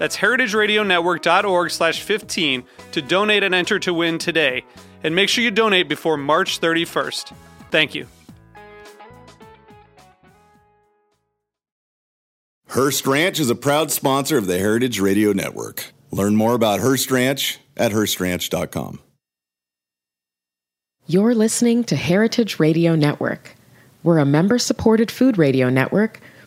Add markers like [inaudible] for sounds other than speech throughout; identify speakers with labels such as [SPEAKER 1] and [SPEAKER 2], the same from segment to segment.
[SPEAKER 1] That's heritageradionetwork.org slash 15 to donate and enter to win today. And make sure you donate before March 31st. Thank you.
[SPEAKER 2] Hearst Ranch is a proud sponsor of the Heritage Radio Network. Learn more about Hearst Ranch at HearstRanch.com.
[SPEAKER 3] You're listening to Heritage Radio Network. We're a member supported food radio network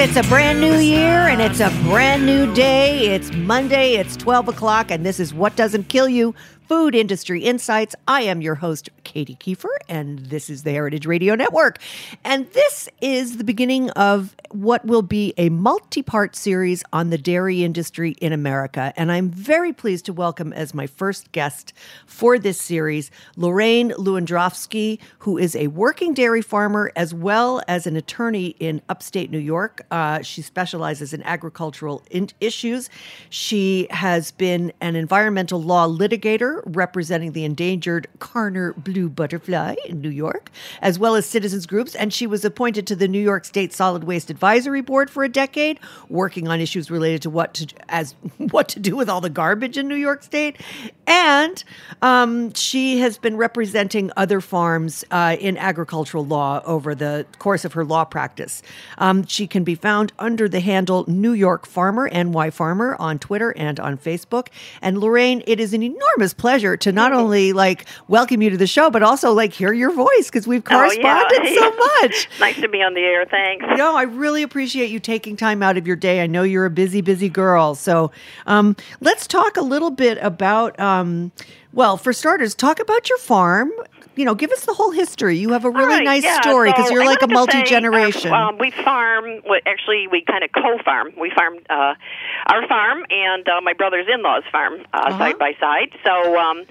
[SPEAKER 4] it's a brand new year and it's a brand new day. It's Monday, it's 12 o'clock, and this is What Doesn't Kill You Food Industry Insights. I am your host, Katy Keiffer, and this is the Heritage Radio Network. And this is the beginning of what will be a multi part series on the dairy industry in America. And I'm very pleased to welcome as my first guest for this series Lorraine Lewandrowski, who is a working dairy farmer as well as an attorney in upstate New York. Uh, she specializes in agricultural in- issues. She has been an environmental law litigator representing the endangered Karner blue butterfly in New York, as well as citizens groups. And she was appointed to the New York State Solid Waste Advisory Board for a decade, working on issues related to what to as [laughs] what to do with all the garbage in New York State. And um, she has been representing other farms uh, in agricultural law over the course of her law practice. Um, she can be found under the handle New York Farmer, NY Farmer, on Twitter and on Facebook. And Lorraine, it is an enormous pleasure to not only like welcome you to the show, but also like hear your voice because we've corresponded
[SPEAKER 5] oh, yeah.
[SPEAKER 4] so [laughs] much.
[SPEAKER 5] nice to be on the air. Thanks.
[SPEAKER 4] No, I really appreciate you taking time out of your day. I know you're a busy, busy girl. So um, let's talk a little bit about. Um, well, for starters, talk about your farm. You know, give us the whole history. You have a really
[SPEAKER 5] right,
[SPEAKER 4] nice
[SPEAKER 5] yeah.
[SPEAKER 4] story because
[SPEAKER 5] so
[SPEAKER 4] you're
[SPEAKER 5] I
[SPEAKER 4] like a multi generation.
[SPEAKER 5] uh, um, we farm. well, Actually, we kind of co-farm. We farm uh, our farm and uh, my brother's in-laws farm uh,
[SPEAKER 4] Uh-huh.
[SPEAKER 5] side by side. So. Um,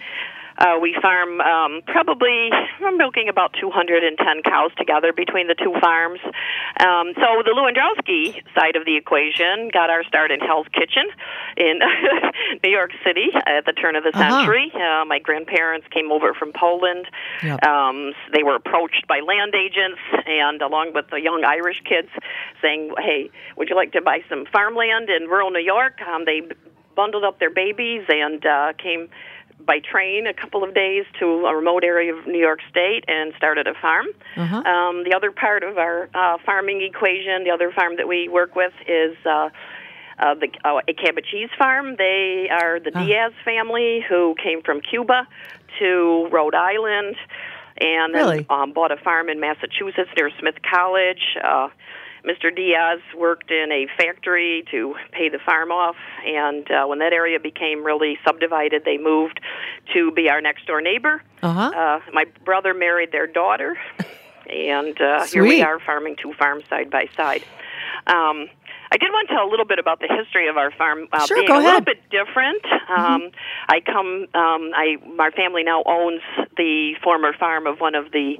[SPEAKER 5] uh, we farm um, probably we're milking about 210 cows together between the two farms. Um, so the Lewandrowski side of the equation got our start in Hell's Kitchen in [laughs] New York City at the turn of the
[SPEAKER 4] Uh-huh.
[SPEAKER 5] century. Uh, my grandparents came over from Poland.
[SPEAKER 4] Yep.
[SPEAKER 5] Um, they were approached by land agents and along with the young Irish kids saying, "Hey, would you like to buy some farmland in rural New York?" Um, they bundled up their babies and uh, came by train a couple of days to a remote area of New York State and started a farm.
[SPEAKER 4] Uh-huh.
[SPEAKER 5] Um, the other part of our uh, farming equation, the other farm that we work with is. Uh, uh, the uh, a Cabot cheese farm. They are the
[SPEAKER 4] Ah.
[SPEAKER 5] Diaz family who came from Cuba to Rhode Island, and then um, bought a farm in Massachusetts near Smith College. Uh, Mr. Diaz worked in a factory to pay the farm off, and uh, when that area became really subdivided, they moved to be our next door neighbor.
[SPEAKER 4] Uh-huh.
[SPEAKER 5] Uh, my brother married their daughter, [laughs] and uh, here we are farming two farms side by side. Um, I did want to tell a little bit about the history of our farm. Uh,
[SPEAKER 4] Sure,
[SPEAKER 5] being a little bit different. Um, I come. Um, I my family now owns the former farm of one of the.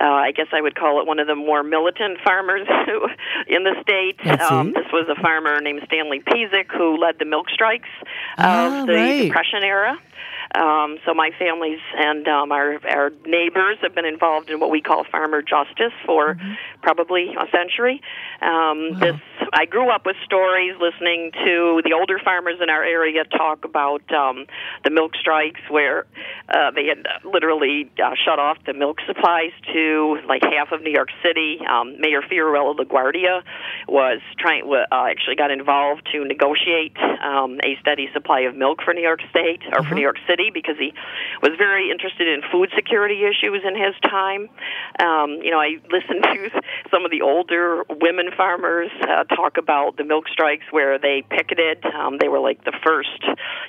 [SPEAKER 5] Uh, I guess I would call it one of the more militant farmers who, [laughs] in the state. Um, this was a farmer named Stanley Pizik who led the milk strikes
[SPEAKER 4] Ah,
[SPEAKER 5] of the
[SPEAKER 4] right.
[SPEAKER 5] Depression era. Um, so my families and um, our our neighbors have been involved in what we call farmer justice for
[SPEAKER 4] Mm-hmm.
[SPEAKER 5] Probably a century. Um, This I grew up with stories, listening to the older farmers in our area talk about um, the milk strikes, where uh, they had literally uh, shut off the milk supplies to like half of New York City. Um, Mayor Fiorello LaGuardia was trying, uh, actually got involved to negotiate um, a steady supply of milk for New York State or for New York City because he was very interested in food security issues in his time. Um, you know, I listened [laughs] to some of the older women farmers uh, talk about the milk strikes where they picketed. Um, they were like the first,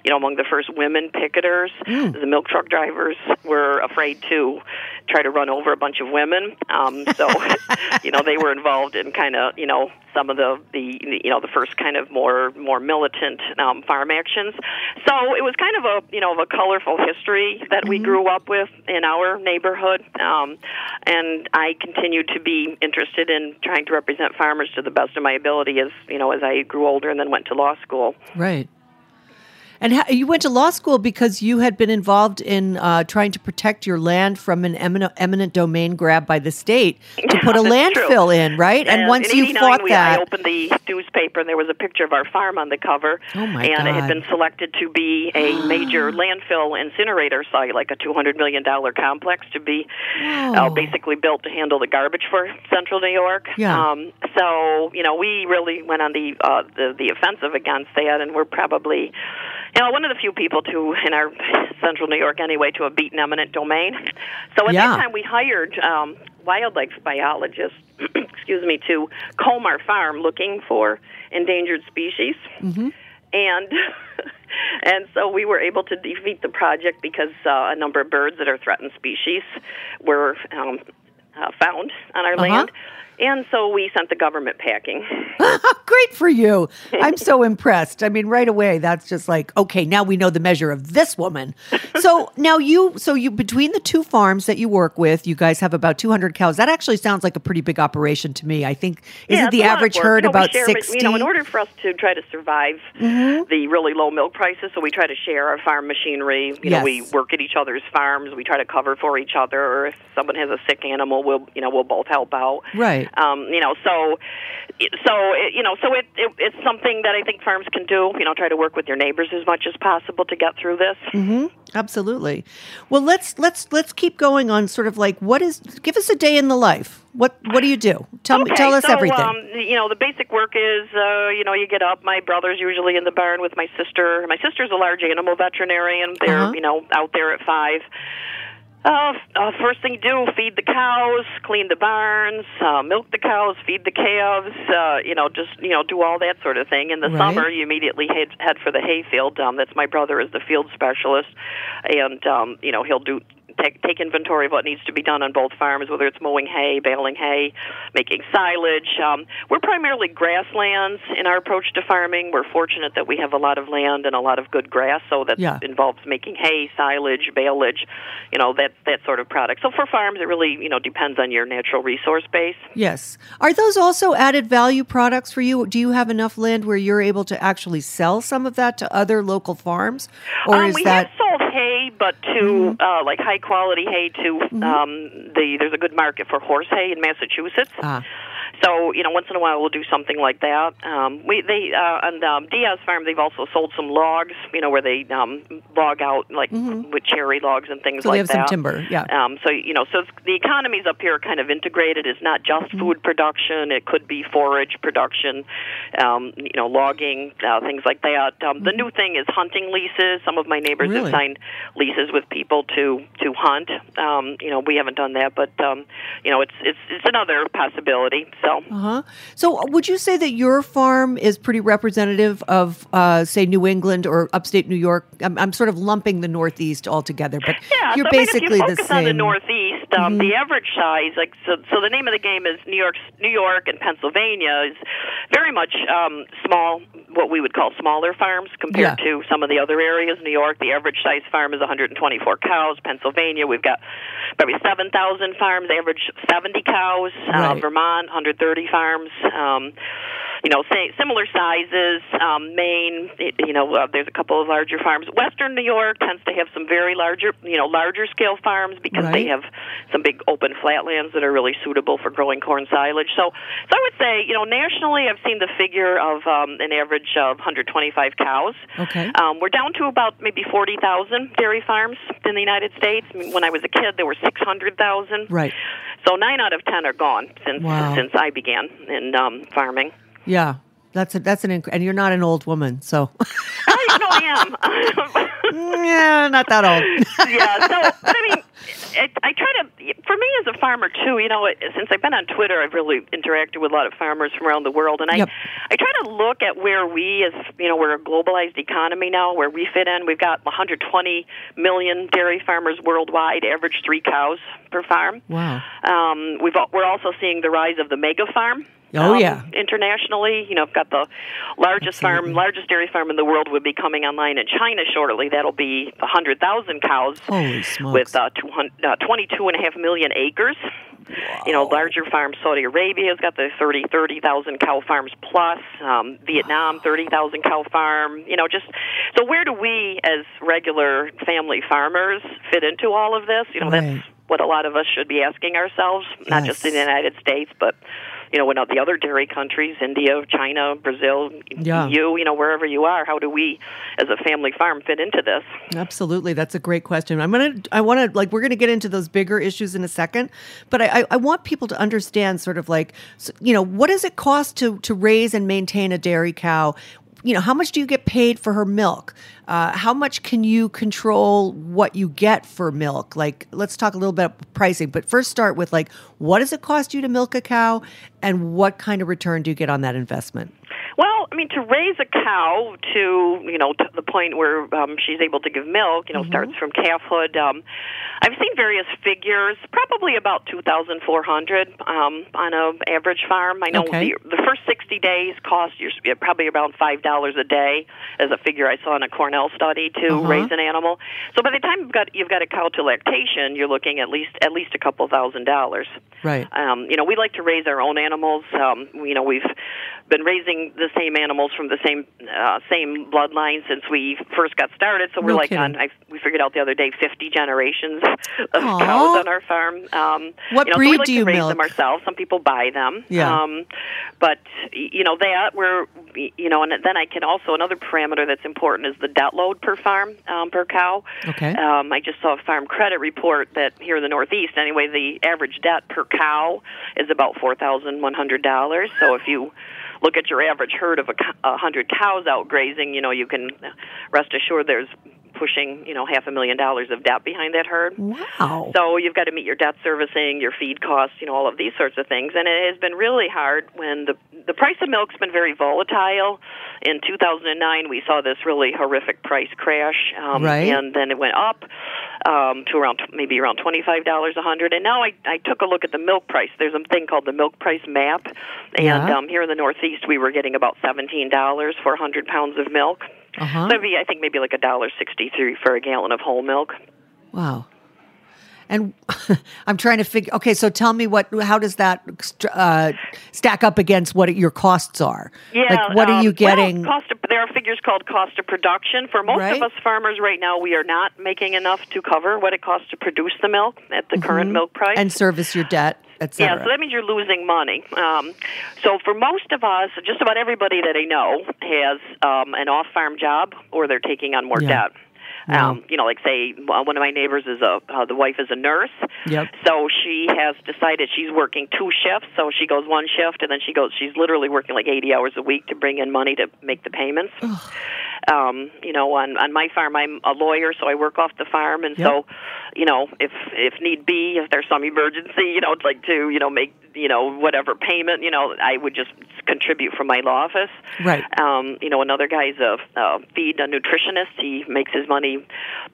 [SPEAKER 5] you know, among the first women picketers. The milk truck drivers were afraid to try to run over a bunch of women. Um, so, [laughs] you know, they were involved in kind of, you know, some of the the you know the first kind of more more militant um, farm actions. So it was kind of a you know of a colorful history that we grew up with in our neighborhood, um, and I continued to be interested in trying to represent farmers to the best of my ability as you know as I grew older and then went to law school.
[SPEAKER 4] Right. And how, you went to law school because you had been involved in uh, trying to protect your land from an eminent, eminent domain grab by the state to [laughs] put a
[SPEAKER 5] That's true.
[SPEAKER 4] landfill in, right? And, once
[SPEAKER 5] in
[SPEAKER 4] you
[SPEAKER 5] 89,
[SPEAKER 4] fought
[SPEAKER 5] we,
[SPEAKER 4] that,
[SPEAKER 5] I opened the newspaper and there was a picture of our farm on the cover.
[SPEAKER 4] Oh, my
[SPEAKER 5] and it had been selected to be a [gasps] major landfill incinerator site, like a two hundred million dollar complex to be uh, basically built to handle the garbage for Central New York.
[SPEAKER 4] Yeah.
[SPEAKER 5] Um, so you know, we really went on the uh, the, the offensive against that, and we're probably. Know, one of the few people to in our central New York anyway to have beaten eminent domain. So at
[SPEAKER 4] Yeah.
[SPEAKER 5] that time, we hired um, wildlife biologists, [clears throat] excuse me, to comb our farm looking for endangered species. Mm-hmm. And [laughs] and so we were able to defeat the project because uh, a number of birds that are threatened species were um, uh, found on our
[SPEAKER 4] Uh-huh.
[SPEAKER 5] land. And so we sent the government packing. [laughs]
[SPEAKER 4] great for you. [laughs] I'm so impressed. I mean, right away, that's just like, okay, now we know the measure of this woman. So [laughs] now you, so you, between the two farms that you work with, you guys have about 200 cows. That actually sounds like a pretty big operation to me. I think, isn't
[SPEAKER 5] Yeah,
[SPEAKER 4] the
[SPEAKER 5] it's a lot of
[SPEAKER 4] average herd
[SPEAKER 5] You know,
[SPEAKER 4] about 60?
[SPEAKER 5] You know, in order for us to try to survive
[SPEAKER 4] Mm-hmm.
[SPEAKER 5] the really low milk prices, so we try to share our farm machinery. You know, we work at each other's farms. We try to cover for each other. If someone has a sick animal, we'll you know we'll both help out.
[SPEAKER 4] Right.
[SPEAKER 5] Um, you know, so so it, you know, so it, it it's something that I think farms can do. You know, try to work with your neighbors as much as possible to get through this.
[SPEAKER 4] Mm-hmm. Absolutely. Well, let's let's let's keep going on. Sort of like, what is? Give us a day in the life. What what do you do? Tell me,
[SPEAKER 5] Okay,
[SPEAKER 4] tell us
[SPEAKER 5] so,
[SPEAKER 4] everything.
[SPEAKER 5] Um, you know, the basic work is, uh, you know, you get up. My brother's usually in the barn with my sister. My sister's a large animal veterinarian. They're,
[SPEAKER 4] Uh-huh.
[SPEAKER 5] you know, out there at five. Uh, uh, first thing you do, feed the cows, clean the barns, uh, milk the cows, feed the calves, uh, you know, just, you know, do all that sort of thing. In the
[SPEAKER 4] Right.
[SPEAKER 5] summer, you immediately head, head for the hayfield. Um, that's my brother is the field specialist. And, um, you know, he'll do take take inventory of what needs to be done on both farms, whether it's mowing hay, baling hay, making silage. Um, we're primarily grasslands in our approach to farming. We're fortunate that we have a lot of land and a lot of good grass, so that
[SPEAKER 4] Yeah.
[SPEAKER 5] involves making hay, silage, baleage, you know that that sort of product. So for farms, it really you know depends on your natural resource base.
[SPEAKER 4] yes. Are those also added value products for you? Do you have enough land where you're able to actually sell some of that to other local farms, or
[SPEAKER 5] um,
[SPEAKER 4] is
[SPEAKER 5] we
[SPEAKER 4] that?
[SPEAKER 5] Hay, but to uh, like high quality hay to um, the there's a good market for horse hay in Massachusetts.
[SPEAKER 4] Ah.
[SPEAKER 5] So you know, once in a while we'll do something like that. Um, we they uh, on um, Diaz Farm they've also sold some logs. You know, where they um, log out like with cherry logs and things
[SPEAKER 4] Mm-hmm. So
[SPEAKER 5] like
[SPEAKER 4] they have some timber, yeah.
[SPEAKER 5] Um, so you know, so the economies up here are kind of integrated. It's not just
[SPEAKER 4] Mm-hmm.
[SPEAKER 5] food production; it could be forage production, um, you know, logging, uh, things like that. Um, The new thing is hunting leases. Some of my neighbors
[SPEAKER 4] Mm-hmm. Really?
[SPEAKER 5] have signed leases with people to to hunt. Um, you know, we haven't done that, but um, you know, it's it's it's another possibility. So.
[SPEAKER 4] Uh-huh. So, would you say that your farm is pretty representative of, uh, say, New England or upstate New York? I'm, I'm sort of lumping the Northeast all together, but
[SPEAKER 5] Yeah,
[SPEAKER 4] you're
[SPEAKER 5] so, I mean,
[SPEAKER 4] basically
[SPEAKER 5] if you
[SPEAKER 4] the same.
[SPEAKER 5] on the Northeast, Um, The average size, like so, so the name of the game is New York, New York, and Pennsylvania is very much um, small, what we would call smaller farms compared
[SPEAKER 4] Yeah.
[SPEAKER 5] to some of the other areas. New York, the average size farm is 124 cows. Pennsylvania, we've got probably 7,000 farms, average 70 cows. Uh, Vermont, 130 farms. Um, you know, say, similar sizes. Um, Maine, you know, uh, there's a couple of larger farms. Western New York tends to have some very larger, you know, larger scale farms because they have some big open flatlands that are really suitable for growing corn silage. So, so I would say, you know, nationally, I've seen the figure of um, an average of 125 cows.
[SPEAKER 4] Okay.
[SPEAKER 5] Um, we're down to about maybe 40,000 dairy farms in the United States. I mean, When I was a kid, there were 600,000.
[SPEAKER 4] Right.
[SPEAKER 5] So nine out of ten are gone since
[SPEAKER 4] Wow.
[SPEAKER 5] since I began in um, farming.
[SPEAKER 4] Yeah. That's a, that's an inc- and you're not an old woman, so [laughs]
[SPEAKER 5] I know I am. [laughs]
[SPEAKER 4] yeah, not that old.
[SPEAKER 5] yeah. So, but I mean, it, I try to. For me as a farmer too, you know, since I've been on Twitter, I've really interacted with a lot of farmers from around the world, and I,
[SPEAKER 4] Yep.
[SPEAKER 5] I try to look at where we, as you know, we're a globalized economy now, where we fit in. We've got 120 million dairy farmers worldwide, average three cows per farm.
[SPEAKER 4] Wow.
[SPEAKER 5] Um, we've we're also seeing the rise of the mega farm.
[SPEAKER 4] Oh,
[SPEAKER 5] um,
[SPEAKER 4] yeah.
[SPEAKER 5] Internationally, you know, I've got the largest
[SPEAKER 4] Absolutely.
[SPEAKER 5] farm, largest dairy farm in the world will be coming online in China shortly. That'll be 100,000 cows
[SPEAKER 4] Holy smokes.
[SPEAKER 5] with uh, 200, uh, 22 and a half million acres. You know, larger farms. Saudi Arabia's got the 30 30,000 cow farms plus. Um, Vietnam, 30,000 cow farm. You know, just so where do we as regular family farmers fit into all of this? You know,
[SPEAKER 4] Right.
[SPEAKER 5] that's what a lot of us should be asking ourselves, not just in the United States, but you know, in the other dairy countries, India, China, Brazil,
[SPEAKER 4] Yeah.
[SPEAKER 5] EU, you know, wherever you are, how do we as a family farm fit into this?
[SPEAKER 4] Absolutely, that's a great question. I'm gonna, I want to, like, we're gonna get into those bigger issues in a second, but I, I, I want people to understand, sort of like, you know, what does it cost to to raise and maintain a dairy cow? You know, how much do you get paid for her milk? Uh, how much can you control what you get for milk? Like, let's talk a little bit about pricing, but first start with like, what does it cost you to milk a cow, and what kind of return do you get on that investment?
[SPEAKER 5] Well, I mean, to raise a cow to you know to the point where um, she's able to give milk, you know,
[SPEAKER 4] Mm-hmm.
[SPEAKER 5] starts from calfhood. Um, I've seen various figures, probably about two thousand four hundred um, on a average farm. I know
[SPEAKER 4] Okay.
[SPEAKER 5] the, the first sixty days cost you probably around five dollars a day, as a figure I saw in a Cornell study to
[SPEAKER 4] Uh-huh.
[SPEAKER 5] raise an animal. So by the time you've got you've got a cow to lactation, you're looking at least at least a couple thousand dollars.
[SPEAKER 4] Right.
[SPEAKER 5] Um, you know, we like to raise our own animals. Um, you know, we've been raising the same animals from the same uh, same bloodline since we first got started. So we're
[SPEAKER 4] No
[SPEAKER 5] like
[SPEAKER 4] kidding.
[SPEAKER 5] on. I, we figured out the other day, fifty generations of
[SPEAKER 4] Aw.
[SPEAKER 5] cows on our farm. Um,
[SPEAKER 4] What
[SPEAKER 5] you know, so
[SPEAKER 4] breed
[SPEAKER 5] we like
[SPEAKER 4] do
[SPEAKER 5] to
[SPEAKER 4] you
[SPEAKER 5] raise
[SPEAKER 4] milk?
[SPEAKER 5] them ourselves. Some people buy them.
[SPEAKER 4] Yeah.
[SPEAKER 5] Um, but you know that we're you know, and then I can also another parameter that's important is the debt load per farm um, per cow.
[SPEAKER 4] Okay.
[SPEAKER 5] Um, I just saw a farm credit report that here in the Northeast, anyway, the average debt per cow is about four thousand one hundred dollars. So if you look at your average herd of a, a hundred cows out grazing, you know you can rest assured there's pushing you know half a million dollars of debt behind that herd.
[SPEAKER 4] Wow.
[SPEAKER 5] So you've got to meet your debt servicing, your feed costs, you know, all of these sorts of things. And it has been really hard when the the price of milk's been very volatile. In 2009, we saw this really horrific price crash, um,
[SPEAKER 4] Right.
[SPEAKER 5] and then it went up um, to around maybe around twenty five dollars a hundred. And now I I took a look at the milk price. There's a thing called the milk price map, and
[SPEAKER 4] Yeah.
[SPEAKER 5] um, here in the Northeast, we were getting about seventeen dollars for a hundred pounds of milk.
[SPEAKER 4] Uh-huh.
[SPEAKER 5] So it'd be, I think maybe like a dollar sixty three for a gallon of whole milk.
[SPEAKER 4] Wow. And [laughs] I'm trying to figure. Okay, so tell me what? How does that uh, stack up against what your costs are?
[SPEAKER 5] Yeah.
[SPEAKER 4] Like, what are
[SPEAKER 5] um,
[SPEAKER 4] you getting?
[SPEAKER 5] Well, cost of, there are figures called cost of production. For most
[SPEAKER 4] Right.
[SPEAKER 5] of us farmers right now, we are not making enough to cover what it costs to produce the milk at the current milk price.
[SPEAKER 4] Mm-hmm. and service your debt,
[SPEAKER 5] yeah, so that means you're losing money. Um, so for most of us, just about everybody that I know has um, an off-farm job, or they're taking on more
[SPEAKER 4] Yeah.
[SPEAKER 5] debt. Um, you know, like say uh, one of my neighbors is a uh, the wife is a nurse.
[SPEAKER 4] Yep.
[SPEAKER 5] So she has decided she's working two shifts. So she goes one shift, and then she goes. She's literally working like eighty hours a week to bring in money to make the payments. Um, you know, on on my farm, I'm a lawyer, so I work off the farm, and
[SPEAKER 4] Yep.
[SPEAKER 5] so, you know, if if need be, if there's some emergency, you know, I'd like to, you know, make you know, whatever payment, you know, I would just contribute from my law office.
[SPEAKER 4] Right.
[SPEAKER 5] Um, you know, another guy's a, a feed a nutritionist. He makes his money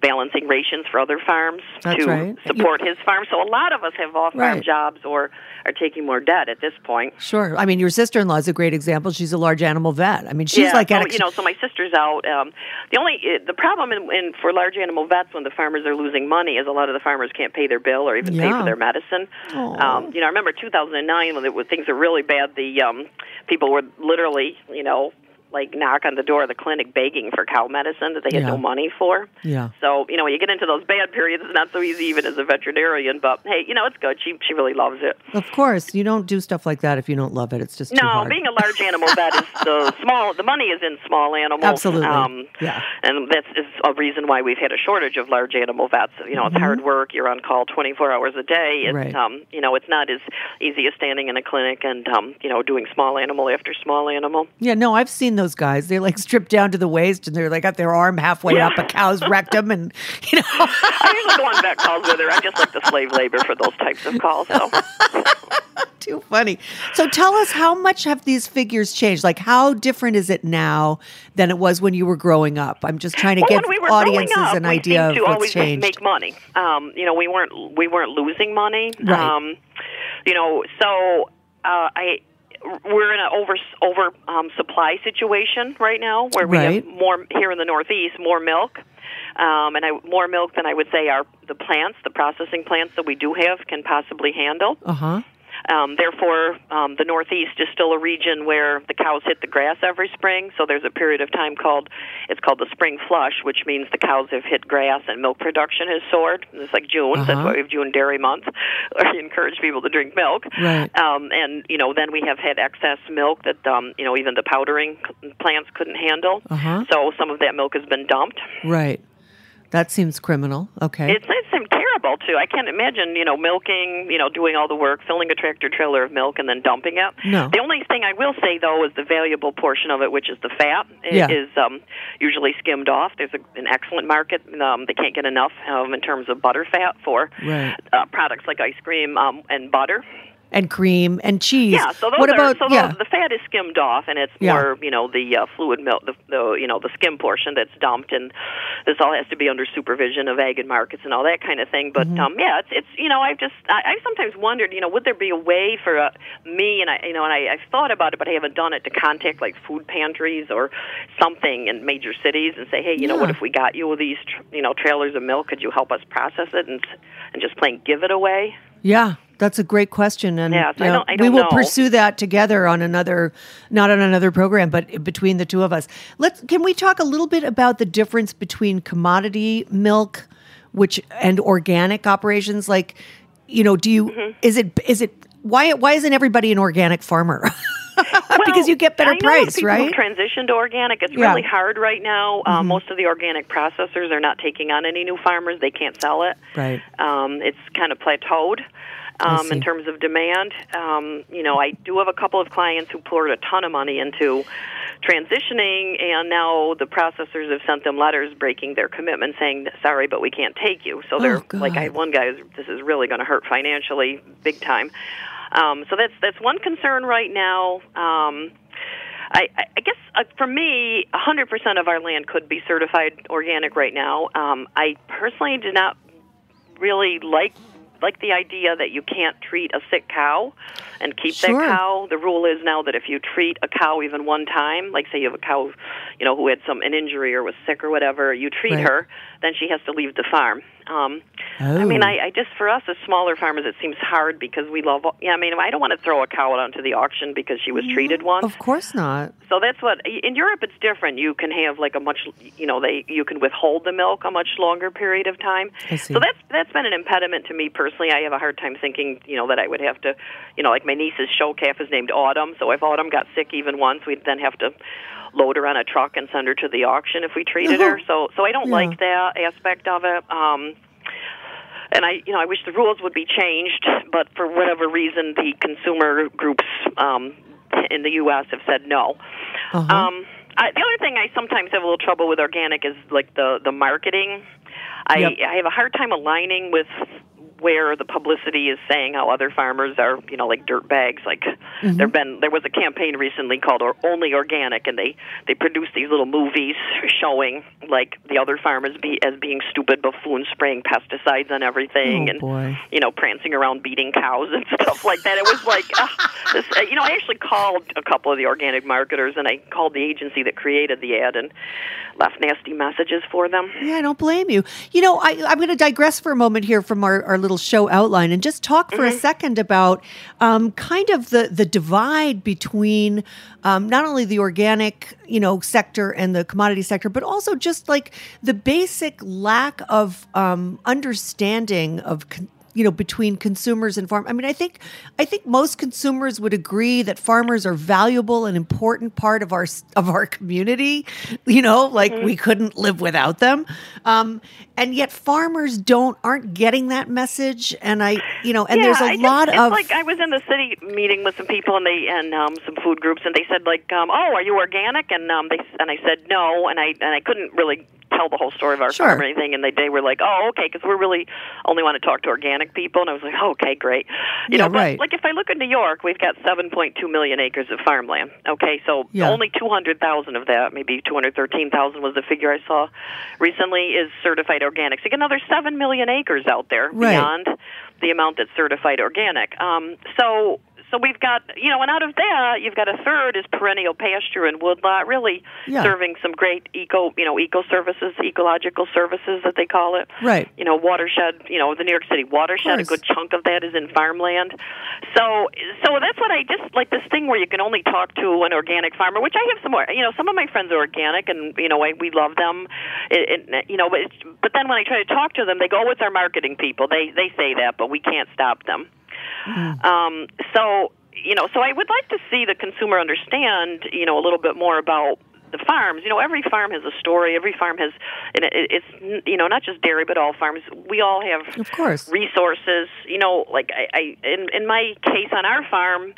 [SPEAKER 5] balancing rations for other farms
[SPEAKER 4] That's
[SPEAKER 5] to
[SPEAKER 4] right.
[SPEAKER 5] support his farm. So a lot of us have off farm
[SPEAKER 4] Right.
[SPEAKER 5] jobs or are taking more debt at this point.
[SPEAKER 4] Sure. I mean, your sister in law is a great example. She's a large animal vet. I mean, she's
[SPEAKER 5] yeah,
[SPEAKER 4] like,
[SPEAKER 5] so, you know, so my sister's out. Um, the only uh, the problem in, in for large animal vets when the farmers are losing money is a lot of the farmers can't pay their bill or even pay for their medicine. Um, you know, I remember 2009 when, it, when things were really bad. The um, people were literally, you know, like knock on the door of the clinic begging for cow medicine that they had
[SPEAKER 4] Yeah.
[SPEAKER 5] no money for.
[SPEAKER 4] Yeah.
[SPEAKER 5] So you know, when you get into those bad periods, it's not so easy even as a veterinarian. But hey, you know, it's good. She she really loves it.
[SPEAKER 4] Of course, you don't do stuff like that if you don't love it. It's just too
[SPEAKER 5] No, being a large animal vet is the [laughs] small. The money is in small animals.
[SPEAKER 4] Absolutely.
[SPEAKER 5] Um,
[SPEAKER 4] Yeah.
[SPEAKER 5] And that's is a reason why we've had a shortage of large animal vets. You know, it's hard work. You're on call 24 hours a day. It's,
[SPEAKER 4] Mm-hmm. Right.
[SPEAKER 5] um, you know, it's not as easy as standing in a clinic and um, you know doing small animal after small animal.
[SPEAKER 4] Yeah, no, I've seen those guys. They're like stripped down to the waist and they're like got their arm halfway
[SPEAKER 5] Yeah.
[SPEAKER 4] up a cow's rectum and you know [laughs]
[SPEAKER 5] I usually go on vet calls with her. I just like the slave labor for those types of calls. So. [laughs]
[SPEAKER 4] too funny. So tell us how much have these figures changed? Like how different is it now than it was when you were growing up? I'm just trying to
[SPEAKER 5] Well,
[SPEAKER 4] give
[SPEAKER 5] we
[SPEAKER 4] audiences
[SPEAKER 5] up,
[SPEAKER 4] an idea of what's changed.
[SPEAKER 5] make money. Um, you know, we weren't we weren't losing money.
[SPEAKER 4] Right.
[SPEAKER 5] Um, you know, so uh, I we're in an over over um, supply situation right now where we
[SPEAKER 4] Right.
[SPEAKER 5] have more here in the Northeast, more milk. Um, and I, more milk than I would say our the plants, the processing plants that we do have, can possibly handle.
[SPEAKER 4] Uh huh.
[SPEAKER 5] Um, therefore, um, the Northeast is still a region where the cows hit the grass every spring. So there's a period of time called it's called the spring flush, which means the cows have hit grass and milk production has soared. It's like June. That's
[SPEAKER 4] Uh-huh.
[SPEAKER 5] why we have June Dairy Month. [laughs] we encourage people to drink milk.
[SPEAKER 4] Right.
[SPEAKER 5] Um, and you know, then we have had excess milk that um, you know even the powdering plants couldn't handle.
[SPEAKER 4] Uh-huh.
[SPEAKER 5] So some of that milk has been dumped.
[SPEAKER 4] Right. That seems criminal. Okay.
[SPEAKER 5] It's it seems too. I can't imagine, you know, milking, you know, doing all the work, filling a tractor trailer of milk and then dumping it.
[SPEAKER 4] No.
[SPEAKER 5] The only thing I will say though is the valuable portion of it, which is the fat,
[SPEAKER 4] Yeah.
[SPEAKER 5] is um, usually skimmed off. There's a, an excellent market. Um, they can't get enough um, in terms of butter fat for
[SPEAKER 4] Right.
[SPEAKER 5] uh, products like ice cream um, and butter.
[SPEAKER 4] And cream and cheese.
[SPEAKER 5] Yeah, so those
[SPEAKER 4] what
[SPEAKER 5] are
[SPEAKER 4] about
[SPEAKER 5] so
[SPEAKER 4] yeah?
[SPEAKER 5] the fat is skimmed off, and it's
[SPEAKER 4] Yeah.
[SPEAKER 5] more you know the uh, fluid milk, the, the you know the skim portion that's dumped, and this all has to be under supervision of ag and markets and all that kind of thing. But
[SPEAKER 4] Mm-hmm.
[SPEAKER 5] um, yeah, it's it's you know I've just I, I've sometimes wondered you know would there be a way for uh, me and I you know and I, I've thought about it, but I haven't done it to contact like food pantries or something in major cities and say hey you know what if we got you these tr- you know trailers of milk could you help us process it and and just plain give it away.
[SPEAKER 4] Yeah, that's a great question, and you know,
[SPEAKER 5] don't- I
[SPEAKER 4] we
[SPEAKER 5] don't
[SPEAKER 4] will
[SPEAKER 5] know.
[SPEAKER 4] pursue that together on another, not on another program, but between the two of us. Let's can we talk a little bit about the difference between commodity milk, which and organic operations? Like, you know, do you
[SPEAKER 5] Mm-hmm.
[SPEAKER 4] is it is it why why isn't everybody an organic farmer? [laughs] because you get better
[SPEAKER 5] I know
[SPEAKER 4] price,
[SPEAKER 5] people
[SPEAKER 4] right?
[SPEAKER 5] Who've transitioned to organic. It's
[SPEAKER 4] Yeah. Mm-hmm.
[SPEAKER 5] really hard right now. Um, most of the organic processors are not taking on any new farmers. They can't sell it.
[SPEAKER 4] Right.
[SPEAKER 5] Um, it's kind of plateaued. Um, in terms of demand, um, you know, I do have a couple of clients who poured a ton of money into transitioning, and now the processors have sent them letters breaking their commitment, saying, "Sorry, but we can't take you." So they're
[SPEAKER 4] Oh,
[SPEAKER 5] like, I one guy, "This is really going to hurt financially, big time." Um, so that's that's one concern right now. Um, I, I I guess uh, for me, 100% of our land could be certified organic right now. Um, I personally do not really like like the idea that you can't treat a sick cow and keep
[SPEAKER 4] Sure.
[SPEAKER 5] that cow. The rule is now that if you treat a cow even one time, like say you have a cow, you know, who had some an injury or was sick or whatever, you treat
[SPEAKER 4] Right.
[SPEAKER 5] her, then she has to leave the farm. Um, I mean,
[SPEAKER 4] Oh.
[SPEAKER 5] I, I just for us as smaller farmers, it seems hard because we love. Yeah, I mean, I don't want to throw a cow out onto the auction because she was treated once.
[SPEAKER 4] Of course not.
[SPEAKER 5] So that's what in Europe it's different. You can have like a much, you know, they you can withhold the milk a much longer period of time.
[SPEAKER 4] I see.
[SPEAKER 5] So that's that's been an impediment to me personally. I have a hard time thinking, you know, that I would have to, you know, like my niece's show calf is named Autumn. So if Autumn got sick even once, we'd then have to load her on a truck and send her to the auction if we treated her. So so I don't
[SPEAKER 4] Yeah.
[SPEAKER 5] like that aspect of it. Um, and I, you know, I wish the rules would be changed, but for whatever reason, the consumer groups um, in the U.S. have said no.
[SPEAKER 4] Uh-huh.
[SPEAKER 5] Um, I, the other thing I sometimes have a little trouble with organic is like the the marketing. I
[SPEAKER 4] Yep.
[SPEAKER 5] I have a hard time aligning with where the publicity is saying how other farmers are, you know, like dirt bags. Like there've been there was a campaign recently called or, Only Organic, and they they produced these little movies showing like the other farmers be as being stupid buffoons spraying pesticides on everything,
[SPEAKER 4] Oh,
[SPEAKER 5] and
[SPEAKER 4] boy.
[SPEAKER 5] you know, prancing around beating cows and [laughs] stuff like that. It was like, uh, this, uh, you know, I actually called a couple of the organic marketers, and I called the agency that created the ad and left nasty messages for them.
[SPEAKER 4] Yeah, I don't blame you. You know, I, I'm going to digress for a moment here from our, our little show outline and just talk for a second about um, kind of the, the divide between um, not only the organic, you know, sector and the commodity sector, but also just like the basic lack of um, understanding of. Con- you know between consumers and farm i mean i think i think most consumers would agree that farmers are valuable and important part of our of our community you know like we couldn't live without them. Um and yet farmers don't aren't getting that message and i you know and there's a
[SPEAKER 5] I just-
[SPEAKER 4] lot
[SPEAKER 5] it's
[SPEAKER 4] of
[SPEAKER 5] like I was in the city meeting with some people and they and um some food groups and they said like um oh are you organic? And um they and I said no and I and I couldn't really tell the whole story of our
[SPEAKER 4] Sure.
[SPEAKER 5] farm or anything and they they were like oh okay because we really only want to talk to organic people and I was like oh, okay great you
[SPEAKER 4] Yeah,
[SPEAKER 5] know but
[SPEAKER 4] right.
[SPEAKER 5] like if I look at New York we've got 7.2 million acres of farmland okay so
[SPEAKER 4] Yeah.
[SPEAKER 5] only 200,000 of that maybe 213,000 was the figure I saw recently is certified organic so you get another 7 million acres out there
[SPEAKER 4] Right.
[SPEAKER 5] beyond the amount that's certified organic. Um, so so we've got you know, and out of that you've got a third is perennial pasture and woodlot, really
[SPEAKER 4] Yeah.
[SPEAKER 5] serving some great eco you know eco services, ecological services that they call it.
[SPEAKER 4] Right.
[SPEAKER 5] You know, watershed. You know, the New York City watershed. A good chunk of that is in farmland. So so that's what I just like this thing where you can only talk to an organic farmer, which I have some more. You know, some of my friends are organic, and you know, I, we love them. It, it, you know, but it's, but then when I try to talk to them, they go, "Oh, it's our marketing people." They they say that, but we can't stop them. Um, so you know, so I would like to see the consumer understand, you know, a little bit more about the farms. You know, every farm has a story. Every farm has, and it, it's you know not just dairy, but all farms. We all have
[SPEAKER 4] Of course.
[SPEAKER 5] resources. You know, like I, I in in my case on our farm,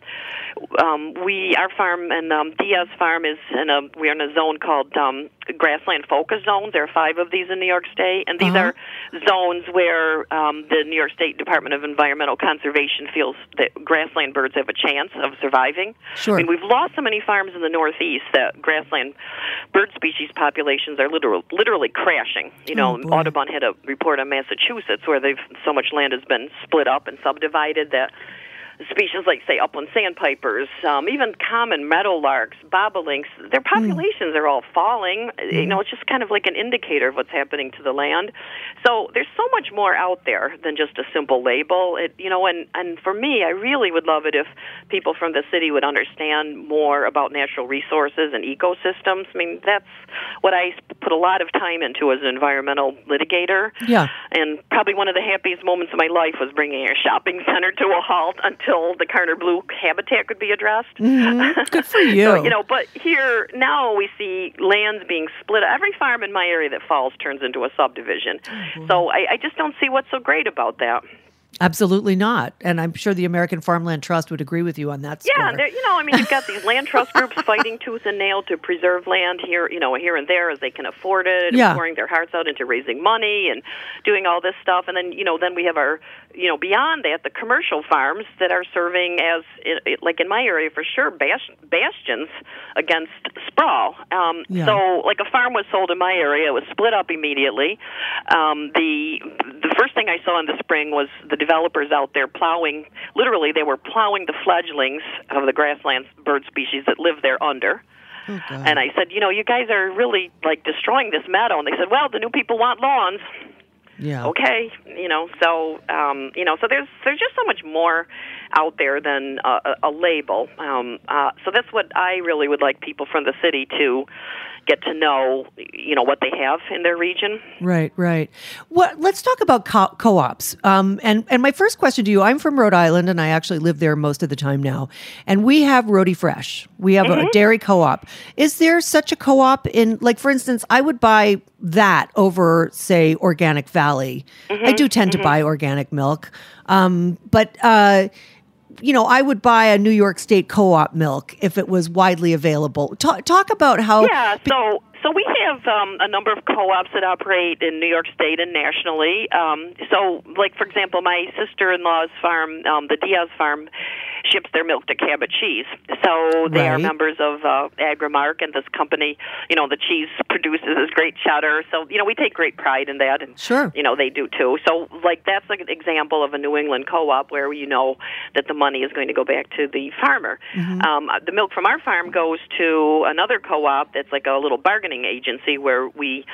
[SPEAKER 5] um, we our farm and um, Diaz Farm is in a we're in a zone called um, grassland focus zones. There are five of these in New York State, and these
[SPEAKER 4] Uh-huh.
[SPEAKER 5] are zones where um, the New York State Department of Environmental Conservation feels that grassland birds have a chance of surviving.
[SPEAKER 4] Sure.
[SPEAKER 5] I mean, we've lost so many farms in the Northeast that grassland bird species populations are literal, literally crashing. You know,
[SPEAKER 4] Oh.
[SPEAKER 5] Audubon had a report on Massachusetts where they've so much land has been split up and subdivided that species like say upland sandpipers, um, even common meadowlarks, bobolinks, their populations are all falling. You know, it's just kind of like an indicator of what's happening to the land. So there's so much more out there than just a simple label. It, you know, and and for me, I really would love it if people from the city would understand more about natural resources and ecosystems. I mean, that's what I put a lot of time into as an environmental litigator.
[SPEAKER 4] Yeah.
[SPEAKER 5] And probably one of the happiest moments of my life was bringing a shopping center to a halt until the Karner Blue habitat could be addressed. Mm-hmm. [laughs]
[SPEAKER 4] Good for you.
[SPEAKER 5] So, you know, but here now we see lands being split. Every farm in my area that falls turns into a subdivision. Oh, so I, I just don't see what's so great about that.
[SPEAKER 4] Absolutely not. And I'm sure the American Farmland Trust would agree with you on that
[SPEAKER 5] Yeah, you know, I mean, you've got these land trust groups [laughs] fighting tooth and nail to preserve land here, you know, here and there as they can afford it,
[SPEAKER 4] Yeah.
[SPEAKER 5] pouring their hearts out into raising money and doing all this stuff. And then, you know, then we have our, you know, beyond that, the commercial farms that are serving as, like in my area for sure, bastions against sprawl. Um,
[SPEAKER 4] Yeah.
[SPEAKER 5] So, like a farm was sold in my area, it was split up immediately. Um, the the first thing I saw in the spring was the developers out there plowing. Literally, they were plowing the fledglings of the grassland bird species that live there under.
[SPEAKER 4] Oh,
[SPEAKER 5] And I said, you know, you guys are really like destroying this meadow. And they said, well, the new people want lawns.
[SPEAKER 4] yeah.
[SPEAKER 5] Okay, you know, so um, you know, so there's there's just so much more out there than a, a a label. Um, uh, so that's what I really would like people from the city to get to know. You know what they have in their region.
[SPEAKER 4] Right, right. What? Let's talk about co- co-ops. Um, and and my first question to you: I'm from Rhode Island, and I actually live there most of the time now. And we have Rhody Fresh. We have a dairy co-op. Is there such a co-op in, like, for instance, I would buy that over, say, Organic Valley. I do tend to buy organic milk, um, but. Uh, you know, I would buy a New York State co-op milk if it was widely available. Talk, talk about how
[SPEAKER 5] Yeah. So so we have um, a number of co-ops that operate in New York State and nationally. Um, so, like for example, my sister-in-law's farm, um, the Diaz farm, ships their milk to Cabot Cheese. So they are members of uh, Agri-Mark, and this company, you know, the cheese produces this great cheddar. So you know, we take great pride in that, and
[SPEAKER 4] Sure.
[SPEAKER 5] you know they do too. So like that's like an example of a New England co-op where you know that the money is going to go back to the farmer. Um, the milk from our farm goes to another co-op that's like a little bargaining agency where we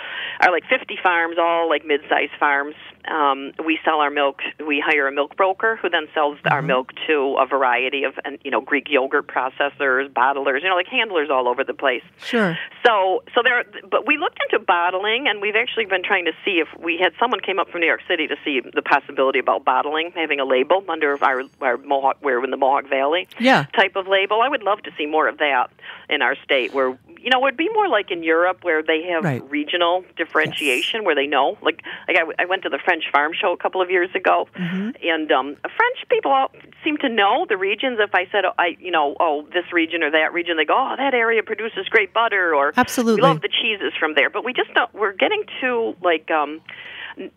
[SPEAKER 5] are like 50 farms, all like mid-sized farms. Um, we sell our milk. We hire a milk broker who then sells our milk to a variety of, and, you know, Greek yogurt processors, bottlers, you know, like handlers all over the place.
[SPEAKER 4] Sure.
[SPEAKER 5] So, so there. But we looked into bottling, and we've actually been trying to see if we had someone came up from New York City to see the possibility about bottling, having a label under our our Mohawk, we're in the Mohawk Valley,
[SPEAKER 4] Yeah.
[SPEAKER 5] type of label. I would love to see more of that in our state, where you know, it would be more like in Europe, where they have
[SPEAKER 4] Right.
[SPEAKER 5] regional differentiation, where they know. Like, like I, I went to the French Farm Show a couple of years ago,
[SPEAKER 4] Mm-hmm.
[SPEAKER 5] and um, French people all seem to know the regions. If I said, oh, I, you know, oh, this region or that region, they go, oh, that area produces great butter, or
[SPEAKER 4] Absolutely.
[SPEAKER 5] we love the cheeses from there. But we just don't. We're getting too like. um